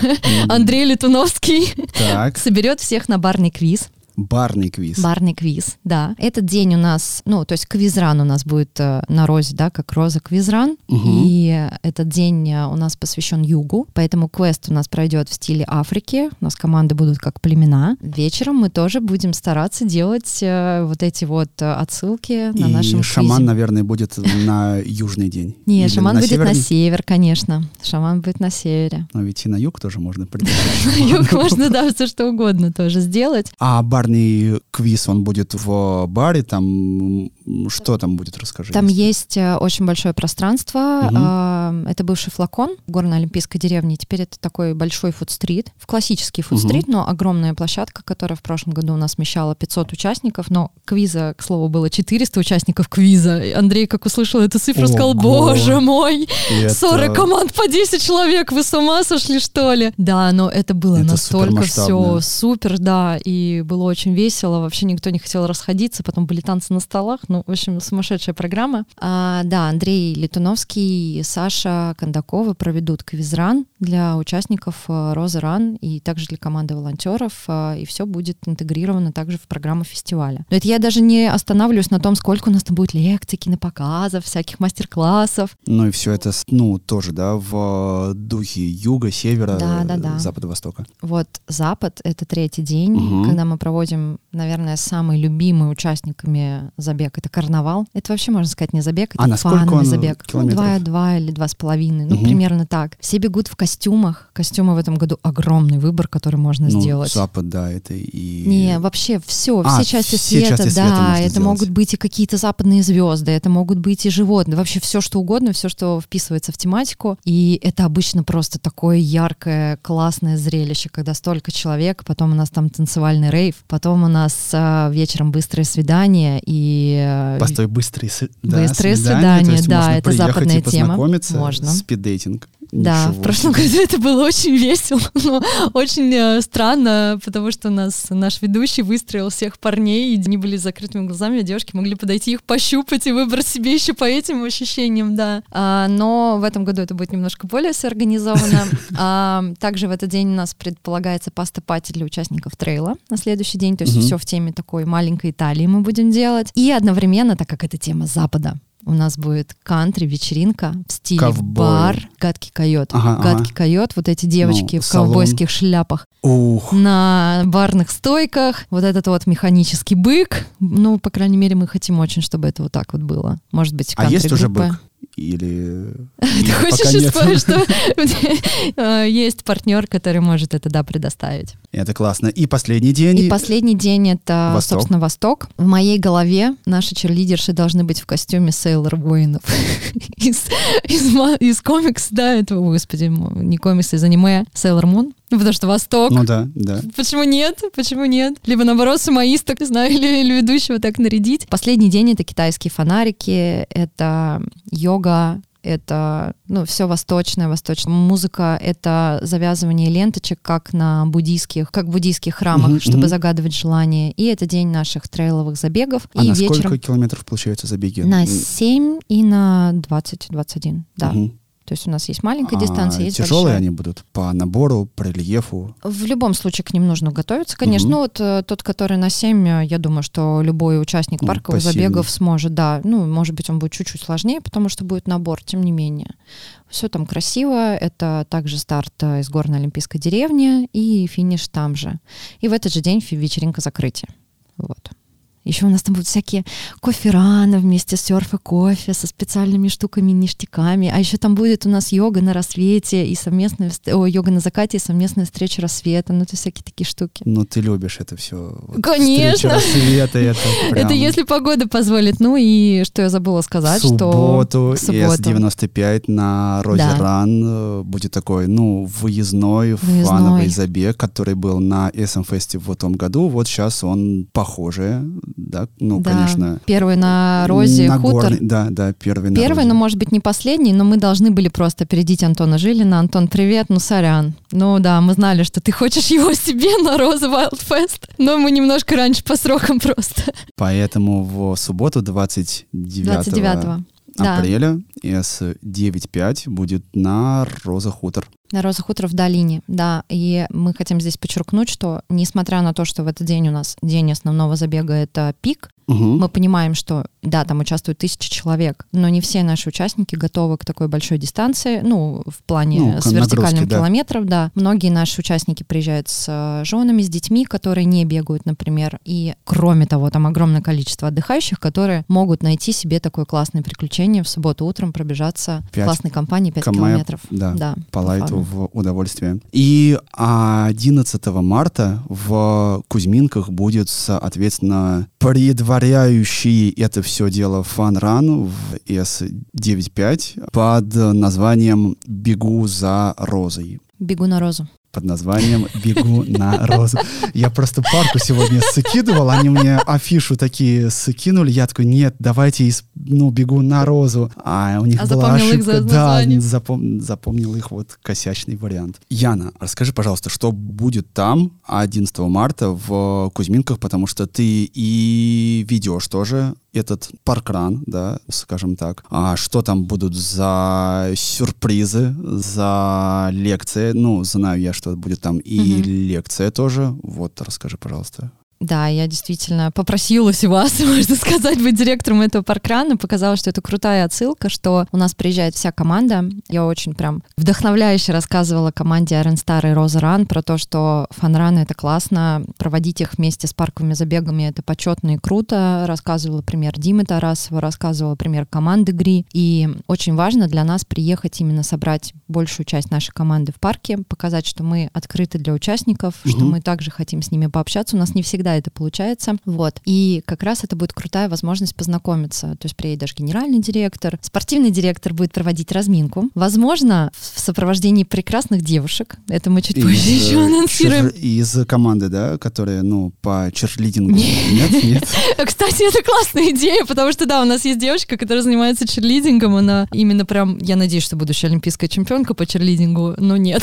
[laughs] Андрей Летуновский, [laughs] соберет всех на барный квиз. Барный квиз. Барный квиз, да. Этот день у нас, ну, то есть квизран у нас будет э, на розе, да, как роза квизран. Мгм. И этот день э, у нас посвящен югу, поэтому квест у нас пройдет в стиле Африки. У нас команды будут как племена. Вечером мы тоже будем стараться делать э, вот эти вот отсылки на И нашем шаман, квизе. наверное, будет на южный день. Не, шаман будет северный? на север, конечно. Шаман будет на севере. Но ведь и на юг тоже можно [laughs] придумать. На юг можно, да, все что угодно тоже сделать. А барный квиз, он будет в баре, там что там будет, расскажи. Там если- есть э, очень большое пространство. А, Это бывший флакон в горно-олимпийской деревне. Теперь это такой большой фудстрит. В классический фудстрит, но огромная площадка, которая в прошлом году у нас вмещала 500 участников. Но квиза, к слову, было 400 участников квиза. Андрей, как услышал эту цифру, сказал, Ого. боже мой, это- 40 команд по 10 человек, вы с ума сошли, что ли? Да, но это было Это настолько все супер, да, и было очень весело. Вообще никто не хотел расходиться, потом были танцы на столах. Ну, в общем, сумасшедшая программа. А, да, Андрей Летуновский и Саша Кондакова проведут квизран. для участников э, Розы Ран и также для команды волонтеров, э, и все будет интегрировано также в программу фестиваля. Но это я даже не останавливаюсь на том, сколько у нас там будет лекций, кинопоказов, всяких мастер-классов. Ну и все это, ну, тоже, да, в духе юга, севера, Да, да, да. запада, востока. Вот Запад — это третий день, Мгм. когда мы проводим, наверное, самые любимые участниками забег. Это карнавал. Это вообще, можно сказать, не забег, это А фановый он забег. Ну, километров? два, или два с половиной, ну, Мгм. примерно так. Все бегут в костюмах. Костюмы в этом году огромный выбор, который можно Ну, сделать. запад, да, это и... Не, вообще все, А, все части все света, части света да, это сделать. могут быть и какие-то западные звезды, это могут быть и животные, вообще все что угодно, все, что вписывается в тематику. И это обычно просто такое яркое, классное зрелище, когда столько человек, потом у нас там танцевальный рейв, потом у нас а, вечером быстрое свидание и э, Постой, быстрые, да, Быстрые свидания, свидания, да, это западная тема. познакомиться, Можно. спиддейтинг. Да, Ничего в прошлом году [laughs] это было очень весело, [laughs] но очень э, странно, потому что у нас наш ведущий выстроил всех парней, и они были с закрытыми глазами, а девушки могли подойти их пощупать и выбрать себе еще по этим ощущениям, да. А, но в этом году это будет немножко более соорганизовано. [laughs] А, также в этот день у нас предполагается паста-пати для участников трейла на следующий день, то есть Мгм. все в теме такой маленькой Италии мы будем делать. И одновременно, так как это тема Запада, у нас будет кантри-вечеринка в стиле Ковбой. бар, гадкий койот. Ага, гадкий койот, вот эти девочки Ну, в салон. ковбойских шляпах Ух, на барных стойках, вот этот вот механический бык. Ну, по крайней мере, мы хотим очень, чтобы это вот так вот было. Может быть, а есть уже бык? Или... [laughs] Ты хочешь исправить, что [laughs] [laughs] э, есть партнер, который может это, да, предоставить. Это классно. И последний день. И последний день это, Восток. собственно, Восток. В моей голове наши черлидерши должны быть в костюме Сейлор воинов из, из, комикс, да, этого, господи, не комикс, из аниме Сейлор Мун. Ну, потому что Восток. Ну да, да. Почему нет? Почему нет? Либо наоборот, самоисток, не знаю, или, или ведущего так нарядить. Последний день это китайские фонарики, это йога, это ну, все восточное, восточная музыка, это завязывание ленточек, как на буддийских, как в буддийских храмах, Мгм, чтобы мгм. загадывать желания. И это день наших трейловых забегов. А и на сколько вечером километров получается забеги? на М, 7 и на 20-21. Да. мгм. То есть у нас есть маленькая А дистанция, есть тяжелые большая. они будут по набору, по рельефу. В любом случае к ним нужно готовиться, конечно. Мгм. Ну, вот э, тот, который на 7, э, я думаю, что любой участник Ну, парковых посильный. забегов сможет, да. Ну, может быть, он будет чуть-чуть сложнее, потому что будет набор, тем не менее. Все там красиво. Это также старт э, из горной олимпийской деревни и финиш там же. И в этот же день вечеринка закрытия. Вот. Еще у нас там будут всякие кофе-раны вместе с серф и кофе, со специальными штуками, ништяками. А еще там будет у нас йога на рассвете и совместная... О, йога на закате и совместная встреча рассвета. Ну, это всякие такие штуки. Ну, ты любишь это все. Конечно. Рассвета, это [laughs] прям... Это если погода позволит. Ну и что я забыла сказать, субботу, что... субботу. С-95 на Розе Да. Ран э, будет такой, ну, выездной, Выездной. фановый забег, который был на SM-фесте в этом году. Вот сейчас он похожий, да, ну, Да. конечно. Первый на Розе на хутор. горный- да, да, первый на Первый, Розе. но может быть не последний, но мы должны были просто опередить Антона Жилина. Антон, привет, ну сорян. Ну да, мы знали, что ты хочешь его себе на Роза Wild Fest, но мы немножко раньше по срокам просто. Поэтому в субботу 29, 29-го. Да. апреля С-95 будет на Роза Хутор. На Роза Хутор в долине, да. И мы хотим здесь подчеркнуть, что несмотря на то, что в этот день у нас день основного забега это пик, Мгм. мы понимаем, что да, там участвуют тысячи человек, но не все наши участники готовы к такой большой дистанции, ну, в плане Ну, с вертикальным да. километров, да. Многие наши участники приезжают с э, женами, с детьми, которые не бегают, например. И кроме того, там огромное количество отдыхающих, которые могут найти себе такое классное приключение в субботу утром пробежаться в Пять классной компании 5 км, километров. да, да, по лайту в удовольствие. И 11 марта в Кузьминках будет, соответственно, предваряющий это все дело фан-ран в S95 под названием «Бегу за розой». Бегу на розу. Под названием «Бегу на розу». Я просто парку сегодня скидывал, они мне афишу такие скинули, я такой, нет, давайте, из- ну, «Бегу на розу». А у них А была запомнил их ошибка. за да, запом- запомнил их вот косячный вариант. Яна, расскажи, пожалуйста, что будет там 11 марта в Кузьминках, потому что ты и ведешь тоже этот паркран, да, скажем так. А что там будут за сюрпризы, за лекции? Ну, знаю я, что будет там и Мгм. лекция тоже. Вот, расскажи, пожалуйста. Да, я действительно попросилась у вас, [laughs] можно сказать, быть директором этого паркрана. Показалось, что это крутая отсылка, что у нас приезжает вся команда. Я очень прям вдохновляюще рассказывала команде Iron Star и Роза Ран про то, что фанраны — это классно, проводить их вместе с парковыми забегами — это почетно и круто. Рассказывала пример Димы Тарасова, рассказывала пример команды ГРИ. И очень важно для нас приехать именно собрать большую часть нашей команды в парке, показать, что мы открыты для участников, что Мгм. мы также хотим с ними пообщаться. У нас не всегда это получается. Вот. И как раз это будет крутая возможность познакомиться. То есть приедет генеральный директор, спортивный директор будет проводить разминку. Возможно, в сопровождении прекрасных девушек. Это мы чуть позже Из, еще э, анонсируем. Из команды, да, которая, ну, по черлидингу. Нет, нет. [laughs] Кстати, это классная идея, потому что, да, у нас есть девочка, которая занимается черлидингом, она именно прям, я надеюсь, что будущая олимпийская чемпионка по черлидингу, но нет.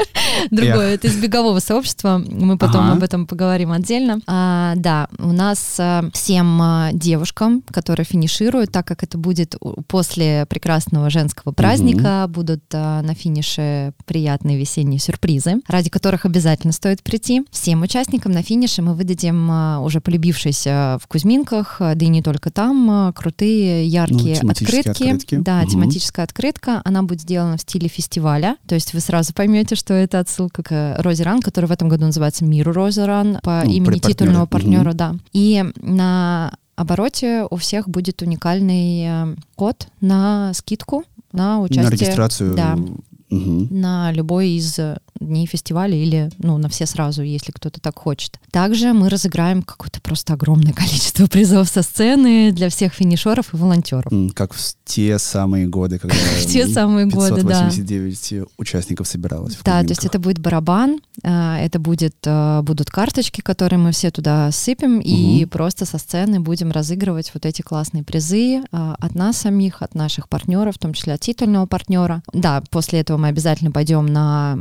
[laughs] Другое, это из бегового сообщества, мы потом об этом поговорим отдельно. А, да, у нас а, всем а, девушкам, которые финишируют, так как это будет после прекрасного женского праздника, будут а, на финише приятные весенние сюрпризы, ради которых обязательно стоит прийти. Всем участникам на финише мы выдадим а, уже полюбившиеся в Кузьминках, да и не только там, а, крутые, яркие Ну, открытки. открытки. Да, Мгм. тематическая открытка. Она будет сделана в стиле фестиваля. То есть вы сразу поймете, что это отсылка к Розе Ран, который в этом году называется Мир Розе Ран по Ну, имени. Титульного Мгм. партнера, да. И на обороте у всех будет уникальный э, код на скидку на участие. На регистрацию. Да. Мгм. на любой из дней фестиваля или ну, на все сразу, если кто-то так хочет. Также мы разыграем какое-то просто огромное [laughs] количество призов со сцены для всех финишеров и волонтеров. Как в те самые годы, когда [laughs] В те самые годы, да. 589 участников собиралось. Да, то есть это будет барабан, э, это будет, э, будут карточки, которые мы все туда сыпем, и Мгм. просто со сцены будем разыгрывать вот эти классные призы э, от нас самих, от наших партнеров, в том числе от титульного партнера. Да, после этого мы обязательно пойдем на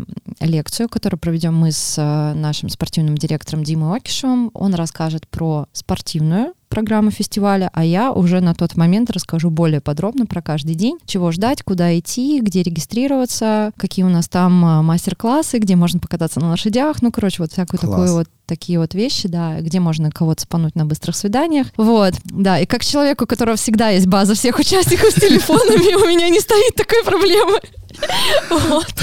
лекцию, которую проведем мы с э, нашим спортивным директором Димой Окишевым. Он расскажет про спортивную программу фестиваля, а я уже на тот момент расскажу более подробно про каждый день, чего ждать, куда идти, где регистрироваться, какие у нас там а, мастер-классы, где можно покататься на лошадях, ну, короче, вот всякую Класс. такую вот такие вот вещи, да, где можно кого-то спануть на быстрых свиданиях. Вот, да, и как человеку, у которого всегда есть база всех участников с телефонами, [laughs] у меня не стоит такой проблемы. Вот.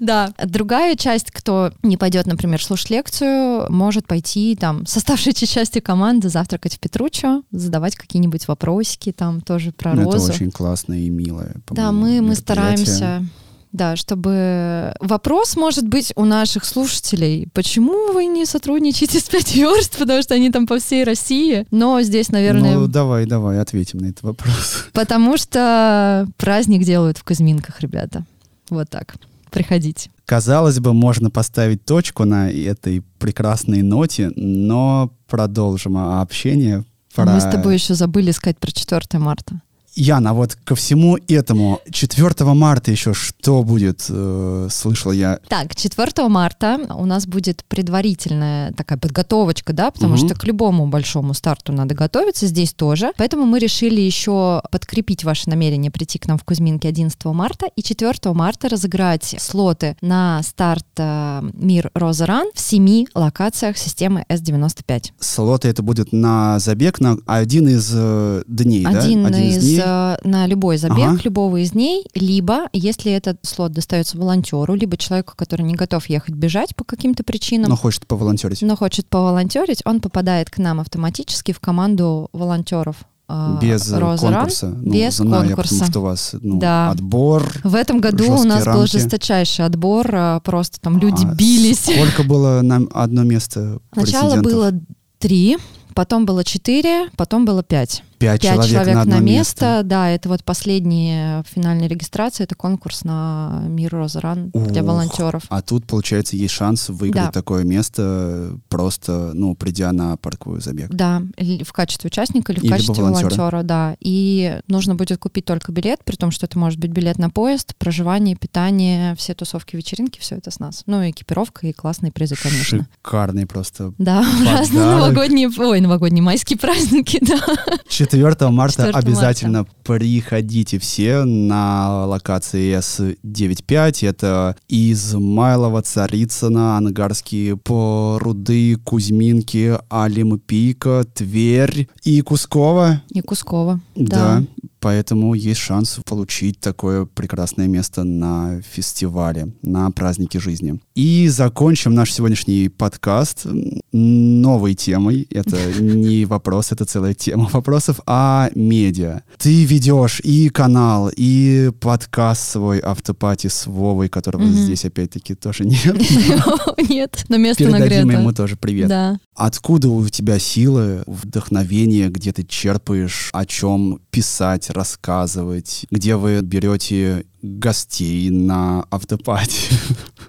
Да. Другая часть, кто не пойдет, например, слушать лекцию, может пойти там с оставшейся частью команды завтракать в Петручо, задавать какие-нибудь вопросики там тоже про Ну, Это розу. очень классно и милое. Да, мы, мы стараемся, да, чтобы... Вопрос может быть у наших слушателей, почему вы не сотрудничаете с 5 верст, потому что они там по всей России, но здесь, наверное, Ну, давай, давай, ответим на этот вопрос. [laughs] потому что праздник делают в Кузьминках, ребята. Вот так. Приходите. Казалось бы, можно поставить точку на этой прекрасной ноте, но продолжим общение. А про- Мы с тобой еще забыли сказать про 4 марта. Яна, вот ко всему этому 4 марта еще что будет, э, слышал я. Так, 4 марта у нас будет предварительная такая подготовочка, да, потому Мгм. что к любому большому старту надо готовиться, здесь тоже. Поэтому мы решили еще подкрепить ваше намерение прийти к нам в Кузьминки 11 марта и 4 марта разыграть слоты на старт э, Мир Роза Ран в семи локациях системы S95. Слоты это будет на забег, на один из э, дней, да? Один, из, дней. Э, на любой забег, Ага. любого из дней, либо, если этот слот достается волонтеру, либо человеку, который не готов ехать бежать по каким-то причинам, Но хочет поволонтерить. но хочет поволонтерить, он попадает к нам автоматически в команду волонтеров. э, Без Роза Ран. конкурса. Ну, без знаю конкурса. потому что у вас ну, Да. отбор. В этом году у нас был рамки. жесточайший отбор, э, просто там люди А бились. Сколько было на одно место Сначала было три, потом было четыре, потом было пять. Пять, Пять человек, на одно место. Да, это вот последняя финальная регистрация, это конкурс на Мир Роза Ран для волонтеров. А тут, получается, есть шанс выиграть Да. такое место, просто, ну, придя на парковый забег. Да, или в качестве участника или в И либо качестве волонтера. волонтера, да. И нужно будет купить только билет, при том, что это может быть билет на поезд, проживание, питание, все тусовки, вечеринки, все это с нас. Ну, и экипировка, и классные призы, конечно. Шикарный просто. Да, [laughs] разные Подарок. новогодние, ой, новогодние майские праздники, [laughs] да. 4 марта 4 обязательно приходите все на локации С95. Это Измайлова, Царицына, Ангарские пруды, Кузьминки, Олимпийка, Тверь и Кускова. И Кускова. Да. Поэтому есть шанс получить такое прекрасное место на фестивале, на празднике жизни. И закончим наш сегодняшний подкаст новой темой. Это [laughs] не вопрос, это целая тема вопросов о медиа. Ты ведешь и канал, и подкаст свой автопати с Вовой, которого Мгм. здесь опять-таки тоже нет. [laughs] Нет, но место Передадим нагрето. ему тоже привет. Да. Откуда у тебя силы, вдохновение, где ты черпаешь, о чем писать, рассказывать, где вы берете гостей на автопате? [laughs]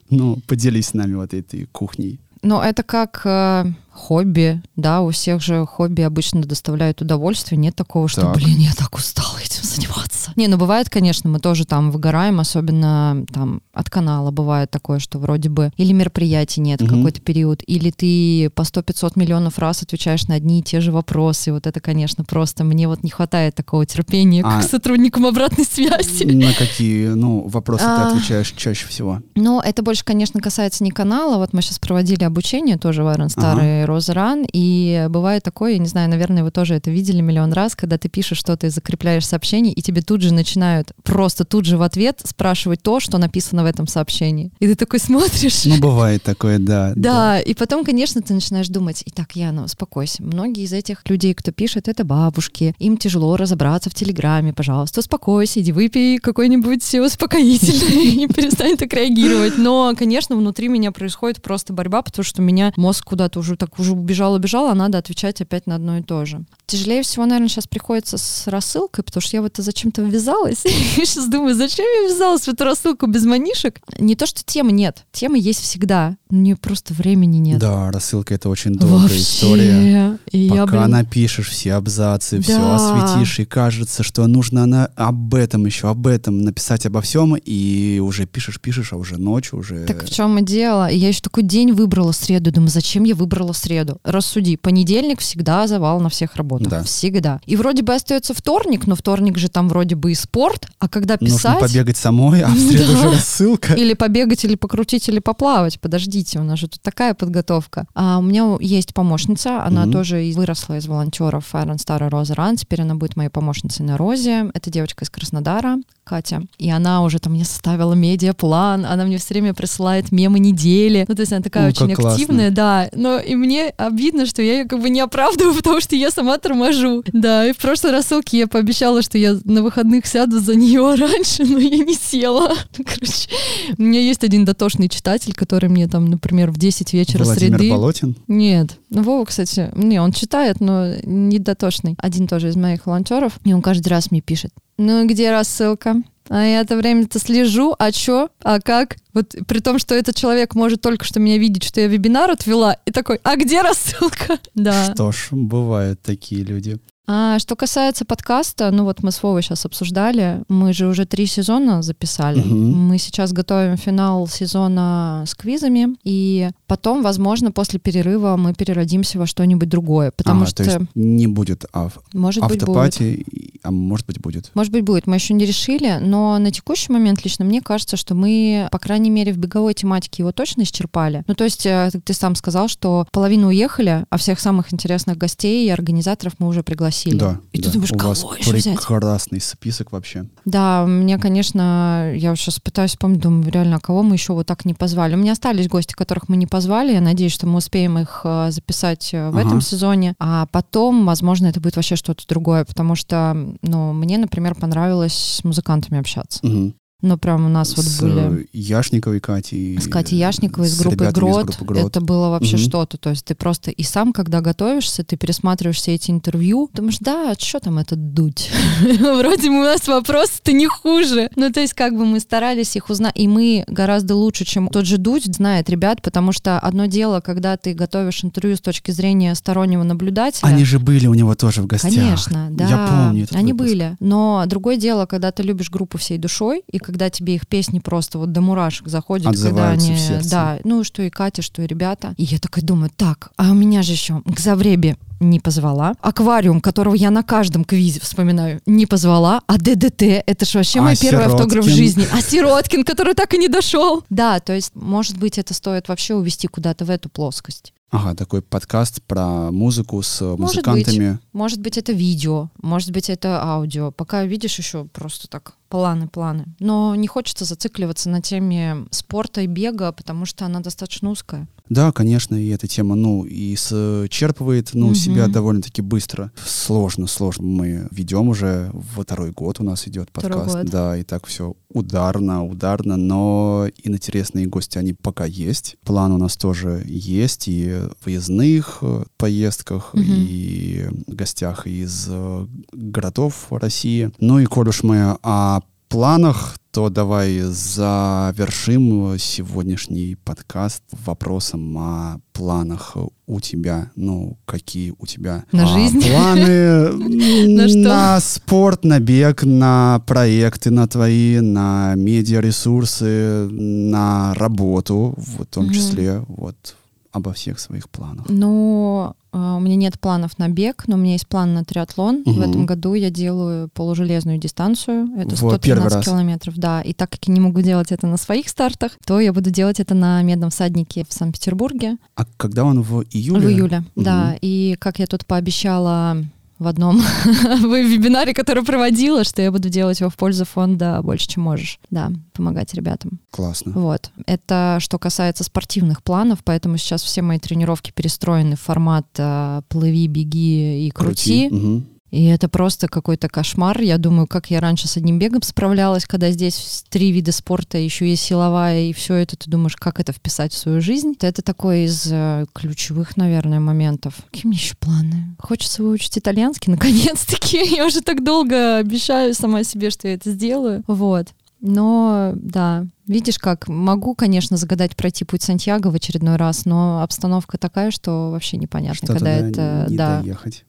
Ну, поделись с нами вот этой кухней. Но это как э, хобби, да, у всех же хобби обычно доставляют удовольствие, нет такого, что, Так. блин, я так устала этим заниматься. Не, ну бывает, конечно, мы тоже там выгораем, особенно там от канала бывает такое, что вроде бы или мероприятий нет Мгм. какой-то период, или ты по 100-500 миллионов раз отвечаешь на одни и те же вопросы, вот это, конечно, просто мне вот не хватает такого терпения А- к сотрудникам обратной связи. На какие, ну, вопросы ты А. отвечаешь чаще всего? Но это больше, конечно, касается не канала. Вот мы сейчас проводили обучение тоже в Iron Star Ага. И Роза Ран, и бывает такое, я не знаю, наверное, вы тоже это видели миллион раз, когда ты пишешь что-то и закрепляешь сообщение, и тебе тут же начинают просто тут же в ответ спрашивать то, что написано в этом сообщении. И ты такой смотришь. Ну, бывает такое, да. [laughs] Да, и потом, конечно, ты начинаешь думать, итак, Яна, успокойся. Многие из этих людей, кто пишет, это бабушки. Им тяжело разобраться в Телеграме, пожалуйста, успокойся, иди выпей какой-нибудь успокоительный [laughs] и перестань так реагировать. Но, конечно, внутри меня происходит просто борьба, потому что у меня мозг куда-то уже так уже убежал, убежал, а надо отвечать опять на одно и то же. Тяжелее всего, наверное, сейчас приходится с рассылкой, потому что я в это зачем-то ввязалась. [laughs] Я сейчас думаю, зачем я ввязалась в эту рассылку без манишек? Не то, что темы нет. Темы есть всегда. Мне просто времени нет. Да, рассылка — это очень долгая Вообще. история. И я, Пока блин, напишешь все абзацы, все Да. осветишь, и кажется, что нужно на, об этом еще, об этом написать обо всем, и уже пишешь, пишешь, а уже ночь, уже... Так в чем и дело? И я еще такой день выбрала среду. Думаю, зачем я выбрала среду? Рассуди. Понедельник всегда завал на всех работах. Да. Всегда. И вроде бы остается вторник, но вторник же там вроде бы и спорт. А когда Нужно писать... побегать самой, а в среду [laughs] Да. уже рассылка. Или побегать, или покрутить, или поплавать. Подождите, у нас же тут такая подготовка. А у меня есть помощница, она Мгм. тоже выросла из волонтеров Iron Star и Роза Ран. Теперь она будет моей помощницей на Розе. Это девочка из Краснодара, Катя. И она уже там мне составила медиаплан, она мне все время присылает мемы недели. Ну, то есть она такая О, очень как классно. активная, да. Но и мне обидно, что я ее как бы не оправдываю, [laughs] потому что я сама торможу. Да, и в прошлой рассылке я пообещала, что я на выходных сяду за нее [laughs] раньше, но я не села. [laughs] Короче, у меня есть один дотошный читатель, который мне там, например, в 10 вечера Владимир среды... Болотин. Нет. Ну, Вова, кстати, не, он читает, но не дотошный. Один тоже из моих волонтеров, и он каждый раз мне пишет, ну, где рассылка? А я это время-то слежу, а чё, а как? Вот при том, что этот человек может только что меня видеть, что я вебинар отвела, и такой, а где рассылка? Да. Что ж, бывают такие люди. А что касается подкаста, ну вот мы с Вовой сейчас обсуждали, мы же уже три сезона записали. Мгм. Мы сейчас готовим финал сезона с квизами, и потом, возможно, после перерыва мы переродимся во что-нибудь другое, потому А, что, то есть не будет ав- может быть, будет. автопати, а может быть будет. Может быть, будет. Мы еще не решили, но на текущий момент лично мне кажется, что мы, по крайней мере, в беговой тематике его точно исчерпали. Ну, то есть э, ты сам сказал, что половину уехали, а всех самых интересных гостей и организаторов мы уже пригласили. Да. И да. ты думаешь, У кого вас еще взять? прекрасный список вообще. Да, мне, конечно, я сейчас пытаюсь вспомнить, думаю, реально, а кого мы еще вот так не позвали. У меня остались гости, которых мы не позвали. Я надеюсь, что мы успеем их э, записать э, в Ага. этом сезоне. А потом, возможно, это будет вообще что-то другое, потому что, ну, мне, например, понравилось с музыкантами общаться. Мгм. Ну, прям у нас вот с были... э, Яшниковой Катей. С Катей Яшниковой из с группы из Грот. группы «Грот». Это было вообще Мгм. что-то. То есть ты просто и сам, когда готовишься, ты пересматриваешь все эти интервью, думаешь, да, что там этот дуть? [laughs] Вроде у нас вопросы-то не хуже. Ну, то есть как бы мы старались их узнать, и мы гораздо лучше, чем тот же дуть знает ребят, потому что одно дело, когда ты готовишь интервью с точки зрения стороннего наблюдателя, Они же были у него тоже в гостях. Конечно, да. Я помню Они выпуск. были. Но другое дело, когда ты любишь группу всей душой, и когда тебе их песни просто вот до мурашек заходят, когда они, в сердце. да, ну что и Катя, что и ребята. И я такая думаю, так, а у меня же еще к Завребе не позвала. Аквариум, которого я на каждом квизе вспоминаю, не позвала. А ДДТ, это же вообще А мой первый автограф в Сироткин? жизни. А Сироткин, который так и не дошел. Да, то есть, может быть, это стоит вообще увести куда-то в эту плоскость. Ага, такой подкаст про музыку с Может музыкантами. Может быть, это видео, может быть, это аудио. Пока видишь еще просто так планы, планы. Но не хочется зацикливаться на теме спорта и бега, потому что она достаточно узкая. Да, конечно, и эта тема, ну, и счерпывает, ну, Мгм. себя довольно-таки быстро. Сложно, сложно. Мы ведем уже во второй год у нас идет подкаст. Да, и так все ударно, ударно, но и интересные гости, они пока есть. План у нас тоже есть и в выездных э, поездках, Мгм. и гостях из э, городов России. Ну и коль уж мы о планах, то давай завершим сегодняшний подкаст вопросом о планах у тебя. Ну, какие у тебя На а, жизнь? планы [laughs] На на спорт, на бег, на проекты на твои, на медиаресурсы, на работу, в том числе. Вот обо всех своих планах. Ну, у меня нет планов на бег, но у меня есть план на триатлон. В Мгм. этом году я делаю полужелезную дистанцию. Это В первый 113 раз. километров, да. И так как я не могу делать это на своих стартах, то я буду делать это на Медном всаднике в Санкт-Петербурге. А когда он в июле? В июле, Мгм. да. И как я тут пообещала в одном [laughs] вебинаре, который проводила, что я буду делать его в пользу фонда «Больше, чем можешь». Да, помогать ребятам. Классно. Вот. Это что касается спортивных планов, поэтому сейчас все мои тренировки перестроены в формат э, «плыви, беги и крути». Мгм. И это просто какой-то кошмар. Я думаю, как я раньше с одним бегом справлялась, когда здесь три вида спорта, еще есть силовая, и все это, ты думаешь, как это вписать в свою жизнь. Это такой из э, ключевых, наверное, моментов. Какие меня еще планы? Хочется выучить итальянский, [laughs] наконец-таки. Я уже так долго обещаю сама себе, что я это сделаю. Вот. Но, да, видишь как, могу, конечно, загадать пройти путь Сантьяго в очередной раз, но обстановка такая, что вообще непонятно, Что когда это... не да, доехать.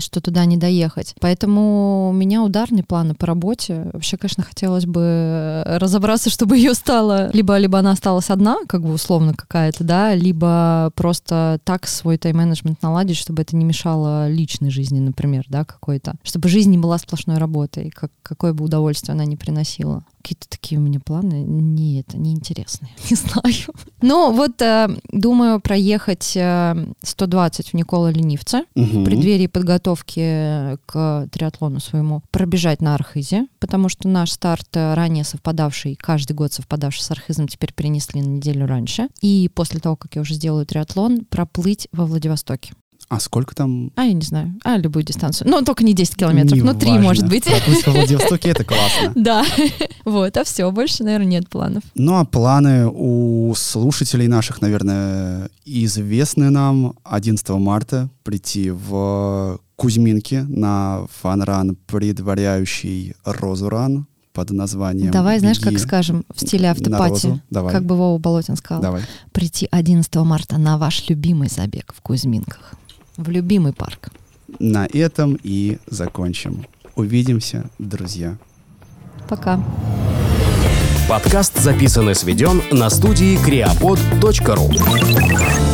Что туда не доехать. Поэтому у меня ударные планы по работе. Вообще, конечно, хотелось бы э, разобраться, чтобы ее стало... Либо, либо она осталась одна, как бы условно какая-то, да, либо просто так свой тайм-менеджмент наладить, чтобы это не мешало личной жизни, например, да, какой-то. Чтобы жизнь не была сплошной работой, как, какое бы удовольствие она ни приносила. Какие-то такие у меня планы. Не, это неинтересные. [laughs] Не знаю. Ну, вот э, думаю проехать э, 120 в Никола Ленивца Мгм. в преддверии подготовки к триатлону своему пробежать на Архизе, потому что наш старт э, ранее совпадавший, каждый год совпадавший с Архизом, теперь перенесли на неделю раньше. И после того, как я уже сделаю триатлон, проплыть во Владивостоке. А сколько там? А, я не знаю, а любую дистанцию. Ну, только не 10 километров, но 3, Неважно. может быть. Проплыть во Владивостоке, это классно. [laughs] Да, вот, а все, больше, наверное, нет планов. Ну, а планы у слушателей наших, наверное, известны нам. 11 марта прийти в Кузьминки на фанран, предваряющий Розуран под названием Давай, знаешь, как «Беги скажем, в стиле автопати, розу». Давай, как бы Вова Болотин сказал. давай. Прийти 11 марта на ваш любимый забег в Кузьминках, в любимый парк. На этом и закончим. Увидимся, друзья. Пока. Подкаст записан и сведен на студии creapod.ru